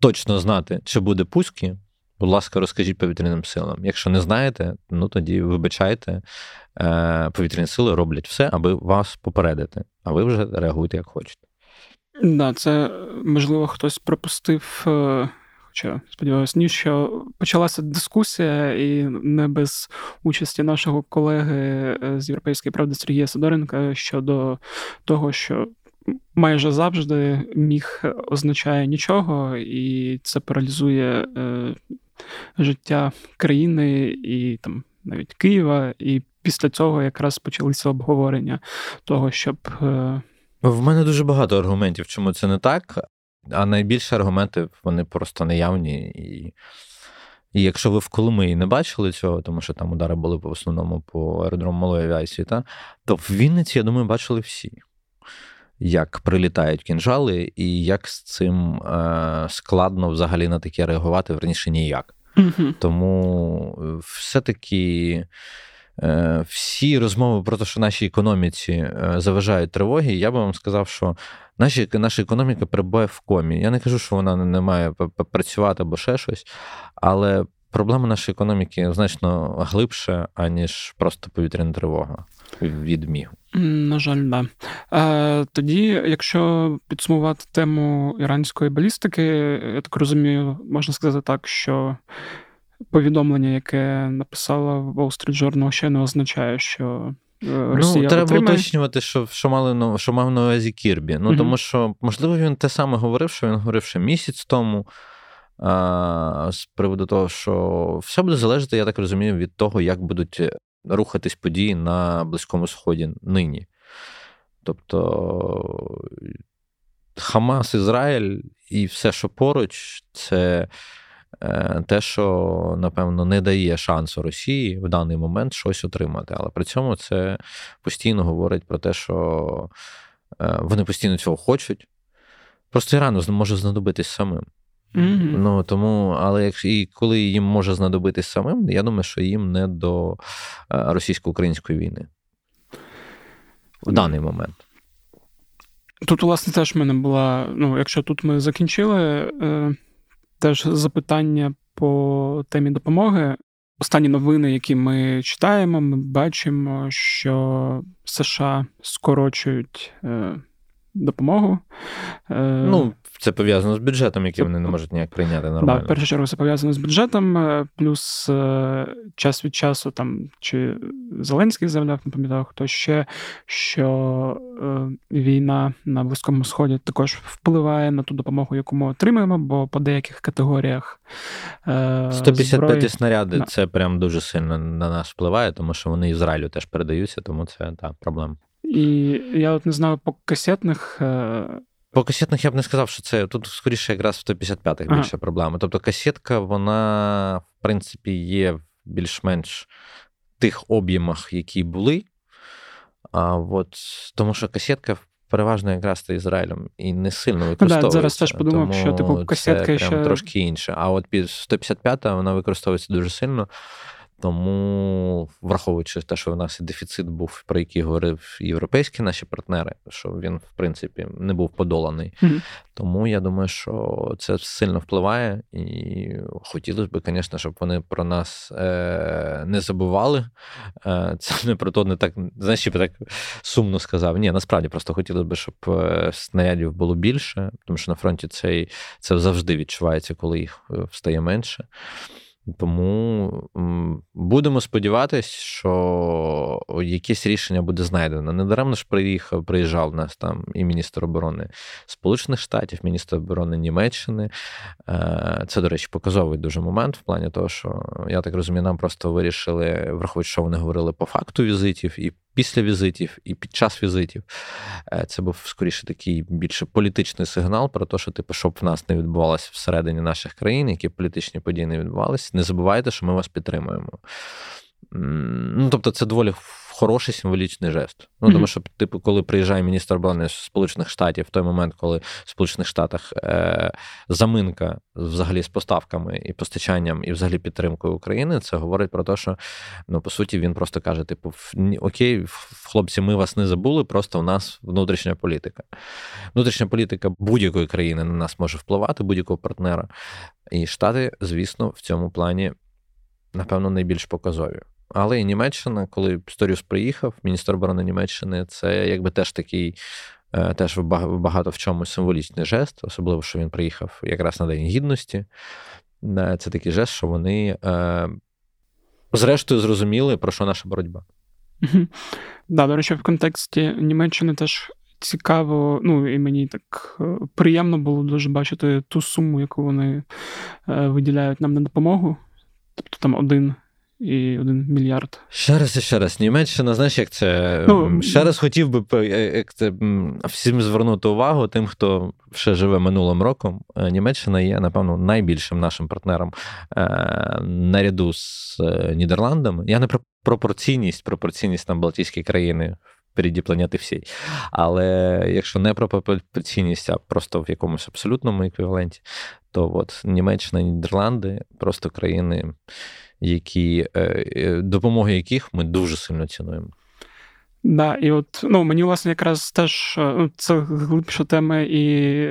точно знати, чи буде пуски, будь ласка, розкажіть повітряним силам. Якщо не знаєте, ну тоді вибачайте, е, повітряні сили роблять все, аби вас попередити, а ви вже реагуєте як хочете. Да, це можливо хтось пропустив Хоча, сподіваюся, ні, що почалася дискусія, і не без участі нашого колеги е, з Європейської правди Сергія Сидоренка щодо того, що майже завжди міг означає нічого, і це паралізує е, життя країни і там навіть Києва. І після цього якраз почалися обговорення того, щоб. Е, в мене дуже багато аргументів, чому це не так. А найбільші аргументи вони просто неявні. І і якщо ви в Коломиї не бачили цього, тому що там удари були в основному по аеродрому малої авіації, та, то в Вінниці, я думаю, бачили всі, як прилітають кінжали, і як з цим е, складно взагалі на таке реагувати, верніше ніяк. mm Тому е, все-таки. Е, всі розмови про те, що нашій економіці е, заважають тривоги, я би вам сказав, що наші, наша економіка перебуває в комі. Я не кажу, що вона не має працювати або ще щось, але проблема нашої економіки значно глибше, аніж просто повітряна тривога від мігу. На жаль, да. Е, Тоді, якщо підсумувати тему іранської балістики, я так розумію, можна сказати так, що повідомлення, яке написала Wall Street Journal, ще не означає, що. Е, ну, Росія ну, треба отримає. уточнювати, що що мали що мав на увазі Кірбі. Ну, uh тому що, можливо, він те саме говорив, що він говорив ще місяць тому. А, З приводу того, що все буде залежати, я так розумію, від того, як будуть рухатись події на Близькому Сході нині. Тобто Хамас, Ізраїль і все, що поруч, це Е, те, що, напевно, не дає шансу Росії в даний момент щось отримати. Але при цьому це постійно говорить про те, що е, вони постійно цього хочуть. Просто Ірану може знадобитись самим. Mm-hmm. Ну тому, але якщо і коли їм може знадобитись самим, я думаю, що їм не до е, російсько-української війни в даний момент. Тут, власне, теж в мене була. Ну, якщо тут ми закінчили теж запитання по темі допомоги. Останні новини, які ми читаємо, ми бачимо, що США скорочують е, допомогу. Е, ну, це пов'язано з бюджетом, який вони не можуть ніяк прийняти нормально. Да, в першу чергу це пов'язано з бюджетом, е, плюс е, час від часу там чи Зеленський заявляв, не пам'ятаю, хто ще, що е, війна на Близькому Сході також впливає на ту допомогу, яку ми отримуємо, бо по деяких категоріях. Е, 155 зброї... снаряди да. це прям дуже сильно на нас впливає, тому що вони Ізраїлю теж передаються, тому це так, проблема. І я от не знаю по касетних. По касетних я б не сказав, що це тут скоріше якраз в 155-х ага. більше проблема. Тобто касетка, вона, в принципі, є в більш-менш тих об'ємах, які були. А от Тому що касетка переважно якраз з Ізраїлем і не сильно використовується. Ну, да, зараз теж подумав, що типу касетка це ще... прям трошки інше. А от 155-та вона використовується дуже сильно. Тому, враховуючи те, що в нас і дефіцит був, про який говорив європейські наші партнери, що він, в принципі, не був подоланий. Mm-hmm. Тому я думаю, що це сильно впливає, і хотілося б, звісно, щоб вони про нас е- не забували. Е- Це не про то не так, знаєш, так сумно сказав. Ні, насправді просто хотілося б, щоб е, снарядів було більше, тому що на фронті цей, це завжди відчувається, коли їх е, стає менше. Тому будемо сподіватися, що якесь рішення буде знайдено. Недаремно ж приїхав, приїжджав нас там і міністр оборони Сполучених Штатів, міністр оборони Німеччини. Е, це, до речі, показовий дуже момент в плані того, що я так розумію, нам просто вирішили, враховуючи, що вони говорили по факту візитів і після візитів, і під час візитів. Е, це був скоріше такий більше політичний сигнал про те, що типу, щоб в нас не відбувалося всередині наших країн, які політичні події не відбувалися. Не забувайте, що ми вас підтримуємо. Ну, Тобто, це доволі хороший символічний жест. Ну, mm-hmm. Тому що, типу, коли приїжджає міністр оборони Сполучених Штатів, в той момент, коли в Сполучених Штатах е, заминка взагалі з поставками і постачанням, і взагалі підтримкою України, це говорить про те, що ну, по суті він просто каже: типу, окей, хлопці, ми вас не забули, просто в нас внутрішня політика. Внутрішня політика будь-якої країни на нас може впливати, будь-якого партнера. І Штати, звісно, в цьому плані, напевно, найбільш показові. Але і Німеччина, коли Сторіус приїхав, міністр оборони Німеччини, це якби теж такий. Е, теж багато в чому символічний жест, особливо, що він приїхав якраз на День Гідності. Е, це такий жест, що вони, е, зрештою, зрозуміли, про що наша боротьба. Да, до речі, в контексті Німеччини теж цікаво, ну і мені так приємно було дуже бачити ту суму, яку вони виділяють нам на допомогу. Тобто там один і один мільярд. Ще раз і ще раз. Німеччина, знаєш, як це ну, ще раз хотів би е, як це всім звернути увагу тим, хто ще живе минулим роком. Е, Німеччина є, напевно, найбільшим нашим партнером е, наряду з Нідерландами. Я не про пропорційність, пропорційність там Балтійські країни. Впереді планети всій. Але якщо не про пропорційність, а просто в якомусь абсолютному еквіваленті, то от Німеччина, Нідерланди просто країни, які е, е, допомоги яких ми дуже сильно цінуємо. Да, і от ну мені власне якраз теж е, ну, це глибша тема і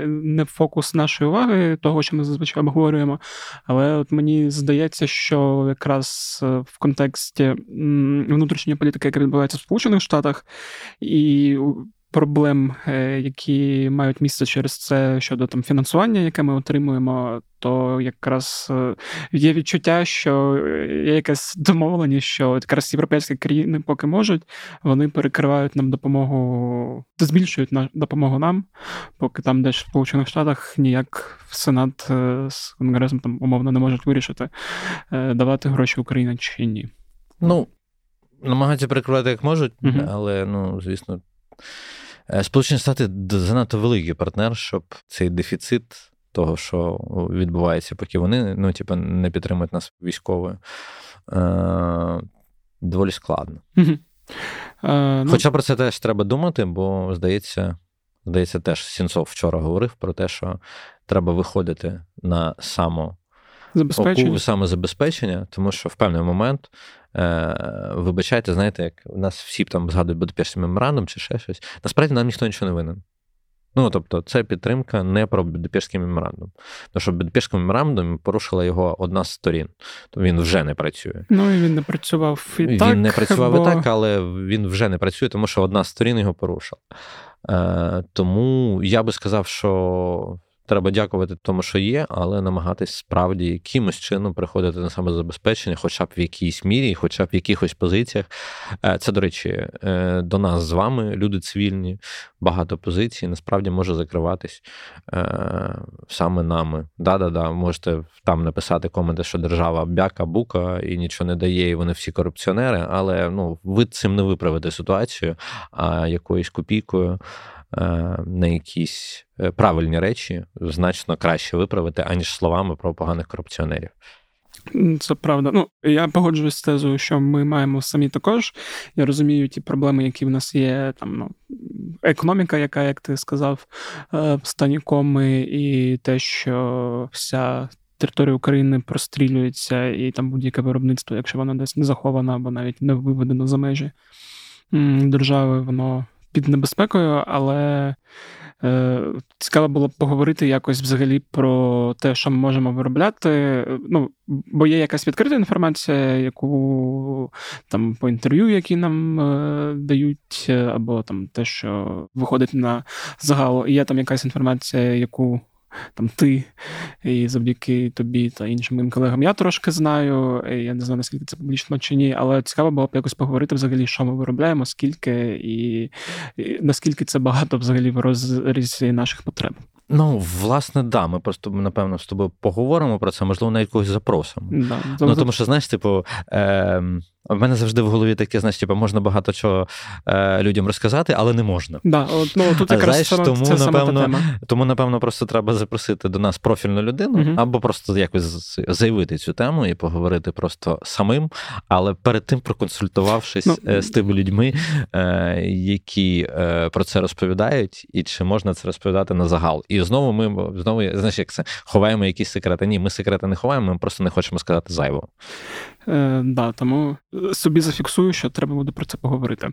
не фокус нашої уваги, того, що ми зазвичай обговорюємо. Але от мені здається, що якраз в контексті внутрішньої політики, яка відбувається в Сполучених Штатах, і проблем, е, які мають місце через це щодо там фінансування, яке ми отримуємо, то якраз е, є відчуття, що є якась домовленість, що якраз європейські країни, поки можуть, вони перекривають нам допомогу, збільшують на допомогу нам, поки там десь в Сполучених Штатах ніяк Сенат е, з конгресом там умовно не можуть вирішити, давати гроші Україні чи ні. Ну. Намагаються перекривати як можуть, uh але ну, звісно, Е, Сполучені Штати занадто великий партнер, щоб цей дефіцит того, що відбувається, поки вони ну, типу, не підтримують нас військовою, е, доволі складно. Uh, ну... Хоча про це теж треба думати, бо здається, здається, теж Сінцов вчора говорив про те, що треба виходити на само Забезпечення. самозабезпечення, тому що в певний момент Е, вибачайте, знаєте, як у нас всі там згадують Будапештський меморандум чи ще щось. Насправді нам ніхто нічого не винен. Ну, тобто, це підтримка не про Будапештський меморандум. Тому що в Будапештському меморандумі порушила його одна з сторін, то він вже не працює. Ну і він не працював і він так. Він не працював бо... і так, але він вже не працює, тому що одна з сторін його порушила. Е, Тому я би сказав, що Треба дякувати тому, що є, але намагатись справді якимось чином приходити на самозабезпечення, хоча б в якійсь мірі, хоча б в якихось позиціях. Е, це, до речі, е, до нас з вами, люди цивільні, багато позицій, насправді може закриватись е, саме нами. Да-да-да, можете там написати коменти, що держава бяка, бука і нічого не дає, і вони всі корупціонери, але ну, ви цим не виправите ситуацію, а якоюсь копійкою. Е, на якісь е, правильні речі значно краще виправити, аніж словами про поганих корупціонерів. Це правда. Ну я погоджуюсь з тезою, що ми маємо самі також. Я розумію ті проблеми, які в нас є. Там ну економіка, яка, як ти сказав, е, стані коми, і те, що вся територія України прострілюється, і там будь-яке виробництво, якщо воно десь не заховано або навіть не виведено за межі держави, воно під небезпекою, але е, цікаво було поговорити якось взагалі про те, що ми можемо виробляти. Ну, бо є якась відкрита інформація, яку там по інтерв'ю, які нам е, дають, або там те, що виходить на загал. І Є там якась інформація, яку там ти, і завдяки тобі та іншим моїм колегам я трошки знаю. Я не знаю, наскільки це публічно чи ні, але цікаво було б якось поговорити взагалі, що ми виробляємо, скільки і, і наскільки це багато взагалі в розрізі наших потреб. Ну, власне, да. Ми просто напевно з тобою поговоримо про це, можливо, на якогось запросимо. Да, ну, Тому що, знаєш, типу, е, в мене завжди в голові таке, знаєш, типу, можна багато чого е, людям розказати, але не можна. Да, от, ну, тут якраз знаєш, саме, тому, це напевно, тема. тому, напевно, просто треба запросити до нас профільну людину, угу. або просто якось заявити цю тему і поговорити просто самим, але перед тим проконсультувавшись ну, е, з тими людьми, е, які е, про це розповідають, і чи можна це розповідати на загал. І знову ми знову знаєш, як це ховаємо якісь секрети. Ні, ми секрети не ховаємо, ми просто не хочемо сказати зайво. Е, да, Тому собі зафіксую, що треба буде про це поговорити.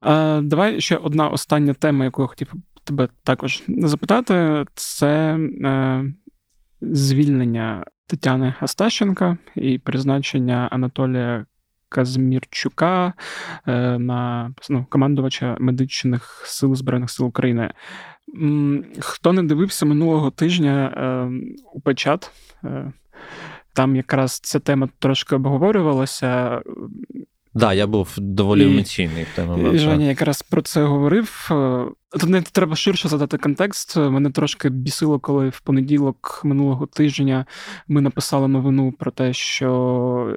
А, Давай ще одна остання тема, яку я хотів тебе також запитати, це е, звільнення Тетяни Астащенка і призначення Анатолія Казмірчука е, на ну, командувача медичних сил Збройних сил України. Хто не дивився минулого тижня е, у печат? Е, там якраз ця тема трошки обговорювалася. Так, да, я був доволі емоційний в темі. Женя якраз про це говорив. Тут не треба ширше задати контекст. Мене трошки бісило, коли в понеділок минулого тижня ми написали новину про те, що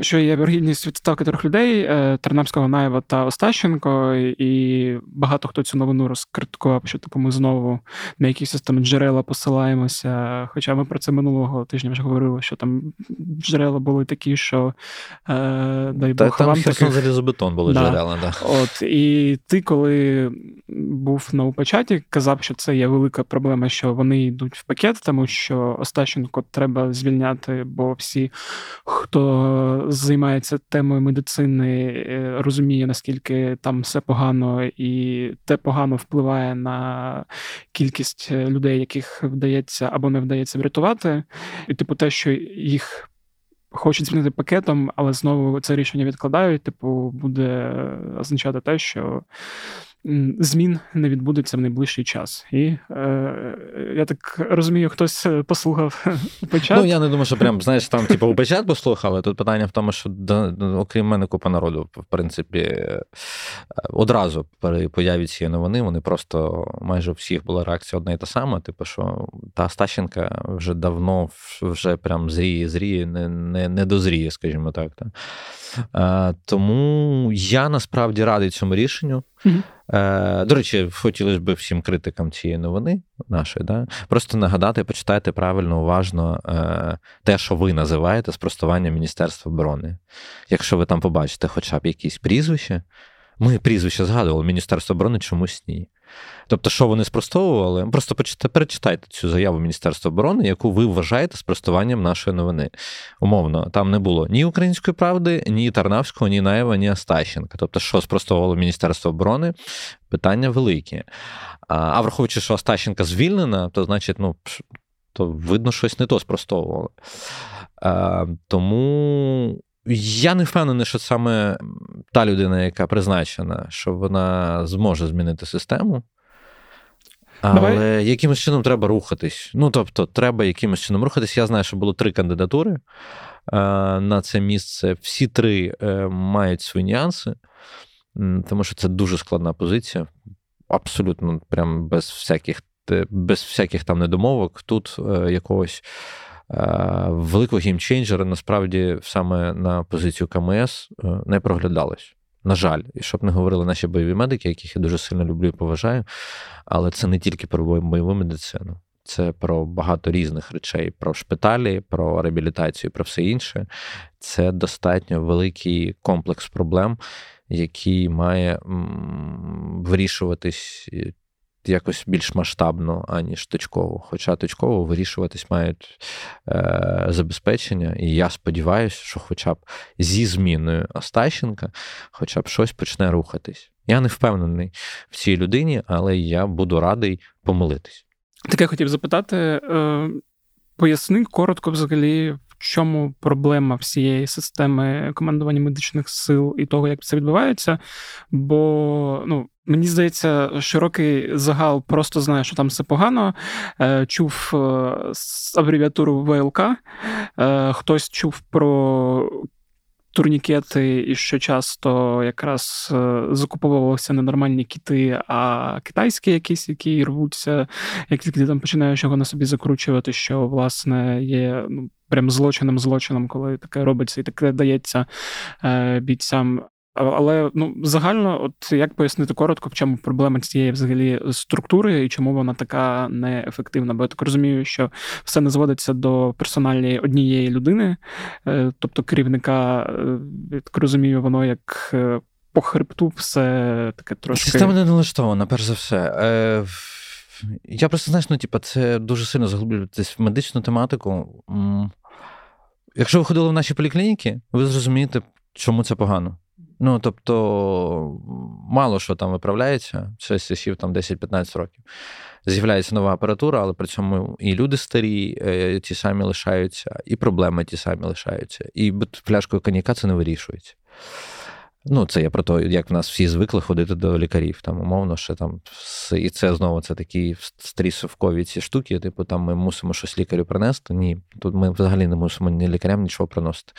що є вірогідність відставки трьох людей е, Тернавського Наєва та Остащенко, і багато хто цю новину розкриткував, що типу ми знову на якісь там джерела посилаємося. Хоча ми про це минулого тижня вже говорили, що там джерела були такі, що е, дай Бог Та, там таких... залізобетон були да. джерела. Да. От і ти коли був на упечаті, казав, що це є велика проблема, що вони йдуть в пакет, тому що Остащенко треба звільняти, бо всі, хто займається темою медицини, е, розуміє, наскільки там все погано, і те погано впливає на кількість людей, яких вдається або не вдається врятувати. І типу, те, що їх. Хочуть змінити пакетом, але знову це рішення відкладають. Типу, буде означати те, що змін не відбудеться в найближчий час. І е, я так розумію, хтось е, послухав печат. Ну я не думаю, що прям знаєш, там типу у печат послухали. Тут питання в тому, що окрім мене купа народу, в принципі, е, одразу при появі цієї новини вони просто майже у всіх була реакція одна і та сама. Типу, що та Стащенка вже давно вже прям зріє, зріє, не не, не дозріє, скажімо так. Та. Е, тому я насправді радий цьому рішенню. Mm-hmm. До речі, хотілося б всім критикам цієї новини нашої, да, просто нагадати, почитайте правильно, уважно е, те, що ви називаєте спростування Міністерства оборони. Якщо ви там побачите хоча б якісь прізвища, ми прізвище згадували, Міністерство оборони чомусь ні. Тобто, що вони спростовували, просто перечитайте цю заяву Міністерства оборони, яку ви вважаєте спростуванням нашої новини. Умовно, там не було ні української правди, ні Тарнавського, ні Наєва, ні Астащенка. Тобто, що спростовувало Міністерство оборони, питання великі. А враховуючи, що Астащенка звільнена, то значить, ну. То видно, щось не то спростовували. А, Тому я не впевнений, що саме та людина, яка призначена, що вона зможе змінити систему. Але Давай. якимось чином треба рухатись. Ну, тобто, треба якимось чином рухатись. Я знаю, що було три кандидатури е, на це місце. Всі три е, мають свої нюанси, тому що це дуже складна позиція. Абсолютно, прям без всяких без всяких там недомовок. Тут е, якогось великого геймчейнджера насправді саме на позицію КМС не проглядалось. На жаль, і щоб не говорили наші бойові медики, яких я дуже сильно люблю і поважаю, але це не тільки про бойову медицину, це про багато різних речей: про шпиталі, про реабілітацію, про все інше. Це достатньо великий комплекс проблем, який має вирішуватись якось більш масштабно, аніж точково. Хоча точково вирішуватись мають е, забезпечення, і я сподіваюся, що хоча б зі зміною Остащенка, хоча б щось почне рухатись. Я не впевнений в цій людині, але я буду радий помилитись. Таке хотів запитати. Е, поясни коротко, взагалі, в чому проблема всієї системи командування медичних сил і того, як це відбувається. Бо ну, Мені здається, широкий загал просто знає, що там все погано. Е, чув е, абревіатуру ВЛК, е, хтось чув про турнікети, і що часто якраз закуповувалися ненормальні кіти, а китайські якісь, які рвуться, як тільки ти там починаєш його на собі закручувати, що власне є ну, прям злочином злочином, коли таке робиться, і таке дається бійцям. Але ну загально, от як пояснити коротко, в чому проблема цієї взагалі структури і чому вона така неефективна? Бо я так розумію, що все не зводиться до персональної однієї людини, е, тобто керівника, е, я так розумію, воно як е, по хребту все таке трошки. Система не налаштована, перш за все. Е, Я просто знаєш, ну типа, це дуже сильно заглублюватись в медичну тематику. Якщо ви ходили в наші поліклініки, ви зрозумієте, чому це погано. Ну, тобто, мало що там виправляється, це часів там 10-15 років. З'являється нова апаратура, але при цьому і люди старі, е, ті самі лишаються, і проблеми ті самі лишаються. І пляшкою коньяка це не вирішується. Ну, це я про те, як в нас всі звикли ходити до лікарів. Там, умовно, що там і це знову це такі старі совкові ці штуки. Типу, там ми мусимо щось лікарю принести. Ні, тут ми взагалі не мусимо ні лікарям нічого приносити.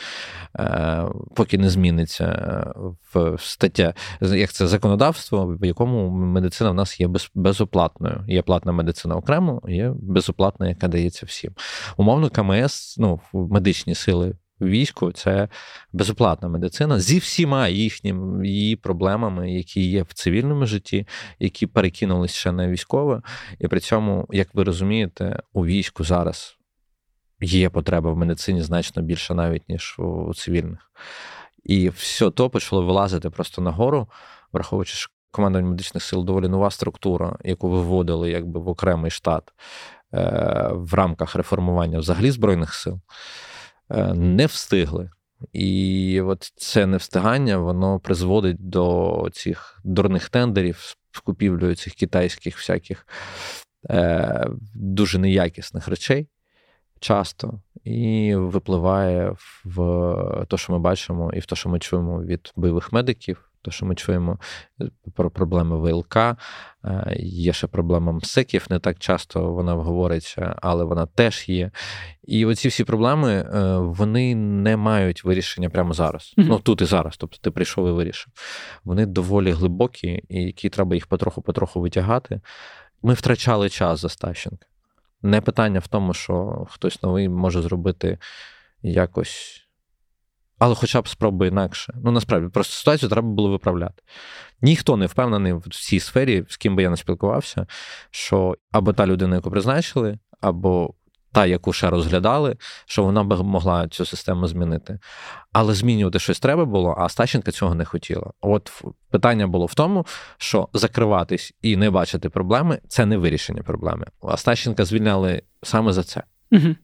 Е, Поки не зміниться е, в стаття, як це законодавство, в якому медицина в нас є без, безоплатною. Є платна медицина окремо, є безоплатна, яка дається всім. Умовно, КМС, ну, медичні сили війську це безоплатна медицина зі всіма їхніми її проблемами, які є в цивільному житті, які перекинулись ще на військове. І при цьому, як ви розумієте, у війську зараз є потреба в медицині значно більше навіть ніж у цивільних. І все то почало вилазити просто нагору, враховуючи, що командування медичних сил доволі нова структура, яку виводили якби в окремий штат е, в рамках реформування взагалі збройних сил. Е, не встигли. І от це невстигання воно призводить до цих дурних тендерів з купівлею цих китайських всяких е, дуже неякісних речей часто, і випливає в те, що ми бачимо, і в те, що ми чуємо від бойових медиків, то, що ми чуємо е, про проблеми ВЛК, е, є ще проблема МСЕКів, не так часто вона говориться, але вона теж є. І оці всі проблеми е, вони не мають вирішення прямо зараз. Mm-hmm. Ну тут і зараз. Тобто ти прийшов і вирішив. Вони доволі глибокі, і які треба їх потроху-потроху витягати. Ми втрачали час за Стащенка. Не питання в тому, що хтось новий може зробити якось але хоча б спроби інакше. Ну насправді просто ситуацію треба було виправляти. Ніхто не впевнений в цій сфері, з ким би я не спілкувався, що або та людина, яку призначили, або та, яку ще розглядали, що вона б могла цю систему змінити. Але змінювати щось треба було, а Стащенка цього не хотіла. От питання було в тому, що закриватись і не бачити проблеми це не вирішення проблеми. А Стащенка звільняли саме за це. Угу.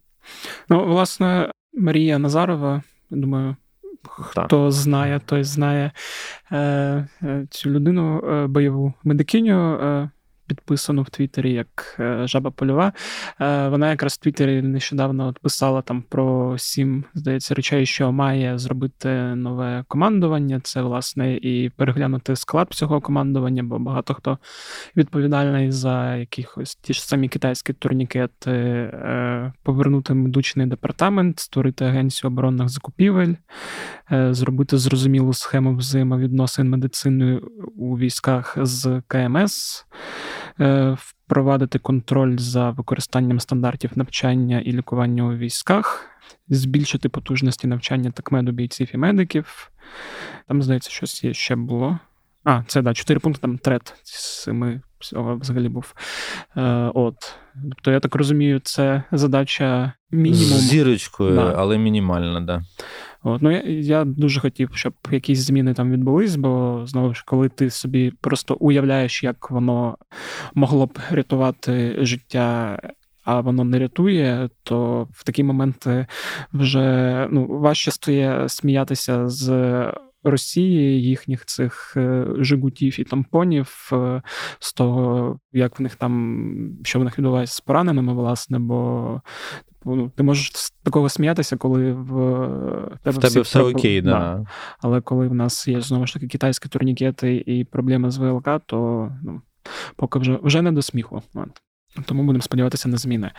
Ну, власне, Марія Назарова, думаю, Хто знає, той знає е, е, цю людину е, бойову медикиню. Підписану в Твіттері як е, Жаба Польова. Е, вона якраз в Твіттері нещодавно писала там про сім, здається, речей, що має зробити нове командування. Це, власне, і переглянути склад цього командування, бо багато хто відповідальний за якихось ті ж самі китайські турнікети, е, повернути медичний департамент, створити агенцію оборонних закупівель, зробити зрозумілу схему взаємовідносин медицини у військах з КМС. Е, впровадити контроль за використанням стандартів навчання і лікування у військах, збільшити потужності навчання такмеду бійців і медиків. Там, здається, щось є ще було. А, це да, чотири пункти там трет семи взагалі був. Е, От. Тобто, я так розумію, це задача мінімум. З зірочкою, да. але мінімальна, да. От, ну, Я я дуже хотів, щоб якісь зміни там відбулись, бо знову ж, коли ти собі просто уявляєш, як воно могло б рятувати життя. А воно не рятує, то в такі моменти вже ну, важче стає сміятися з Росії, їхніх цих е, жигутів і тампонів, е, з того, як в них там, що в них відбувається з пораненими, власне, бо ну, ти можеш з такого сміятися, коли в тебе, в тебе все окей, да. да. Але коли в нас є знову ж таки китайські турнікети і проблеми з ВЛК, то ну, поки вже вже не до сміху. Тому будемо сподіватися на зміни.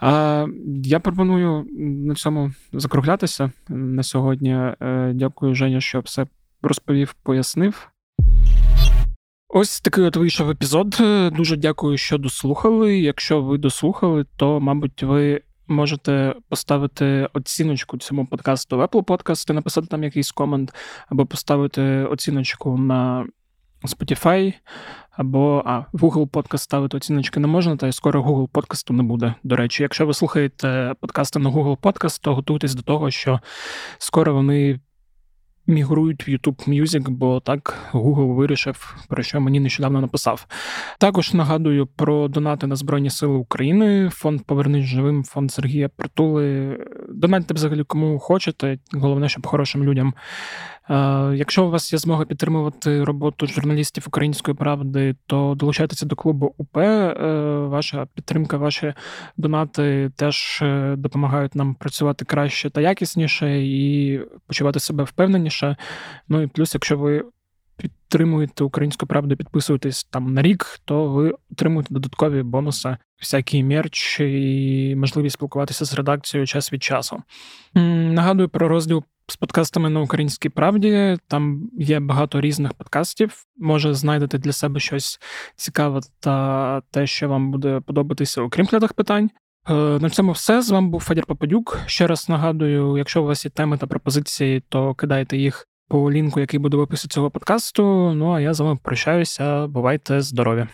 А, Я пропоную на цьому закруглятися на сьогодні. Е, дякую, Женя, що все розповів, пояснив. Ось такий от вийшов епізод. Дуже дякую, що дослухали. Якщо ви дослухали, то, мабуть, ви можете поставити оціночку цьому подкасту в Apple Podcast, написати там якийсь комент, або поставити оціночку на Spotify, або а, в Google Podcast ставити оціночки не можна, та й скоро Google подкасту не буде. До речі, якщо ви слухаєте подкасти на Google Podcast, то готуйтесь до того, що скоро вони мігрують в YouTube Music, бо так Google вирішив, про що мені нещодавно написав. Також нагадую про донати на Збройні Сили України, фонд Повернись живим, фонд Сергія Притули. Донатьте взагалі кому хочете. Головне, щоб хорошим людям якщо у вас є змога підтримувати роботу журналістів української правди, то долучайтеся до клубу УП. Е, ваша підтримка, ваші донати теж е, допомагають нам працювати краще та якісніше і почувати себе впевненіше. Ну і плюс, якщо ви підтримуєте українську правду, підписуєтесь там на рік, то ви отримуєте додаткові бонуси, всякий мерч і можливість спілкуватися з редакцією час від часу. Нагадую про розділ з подкастами на українській правді. Там є багато різних подкастів. Може, знайдете для себе щось цікаве та те, що вам буде подобатися, окрім клятих питань. Е, на цьому все. З вами був Федір Попадюк. Ще раз нагадую, якщо у вас є теми та пропозиції, то кидайте їх по лінку, який буде в описі цього подкасту. Ну а я з вами прощаюся. Бувайте здорові!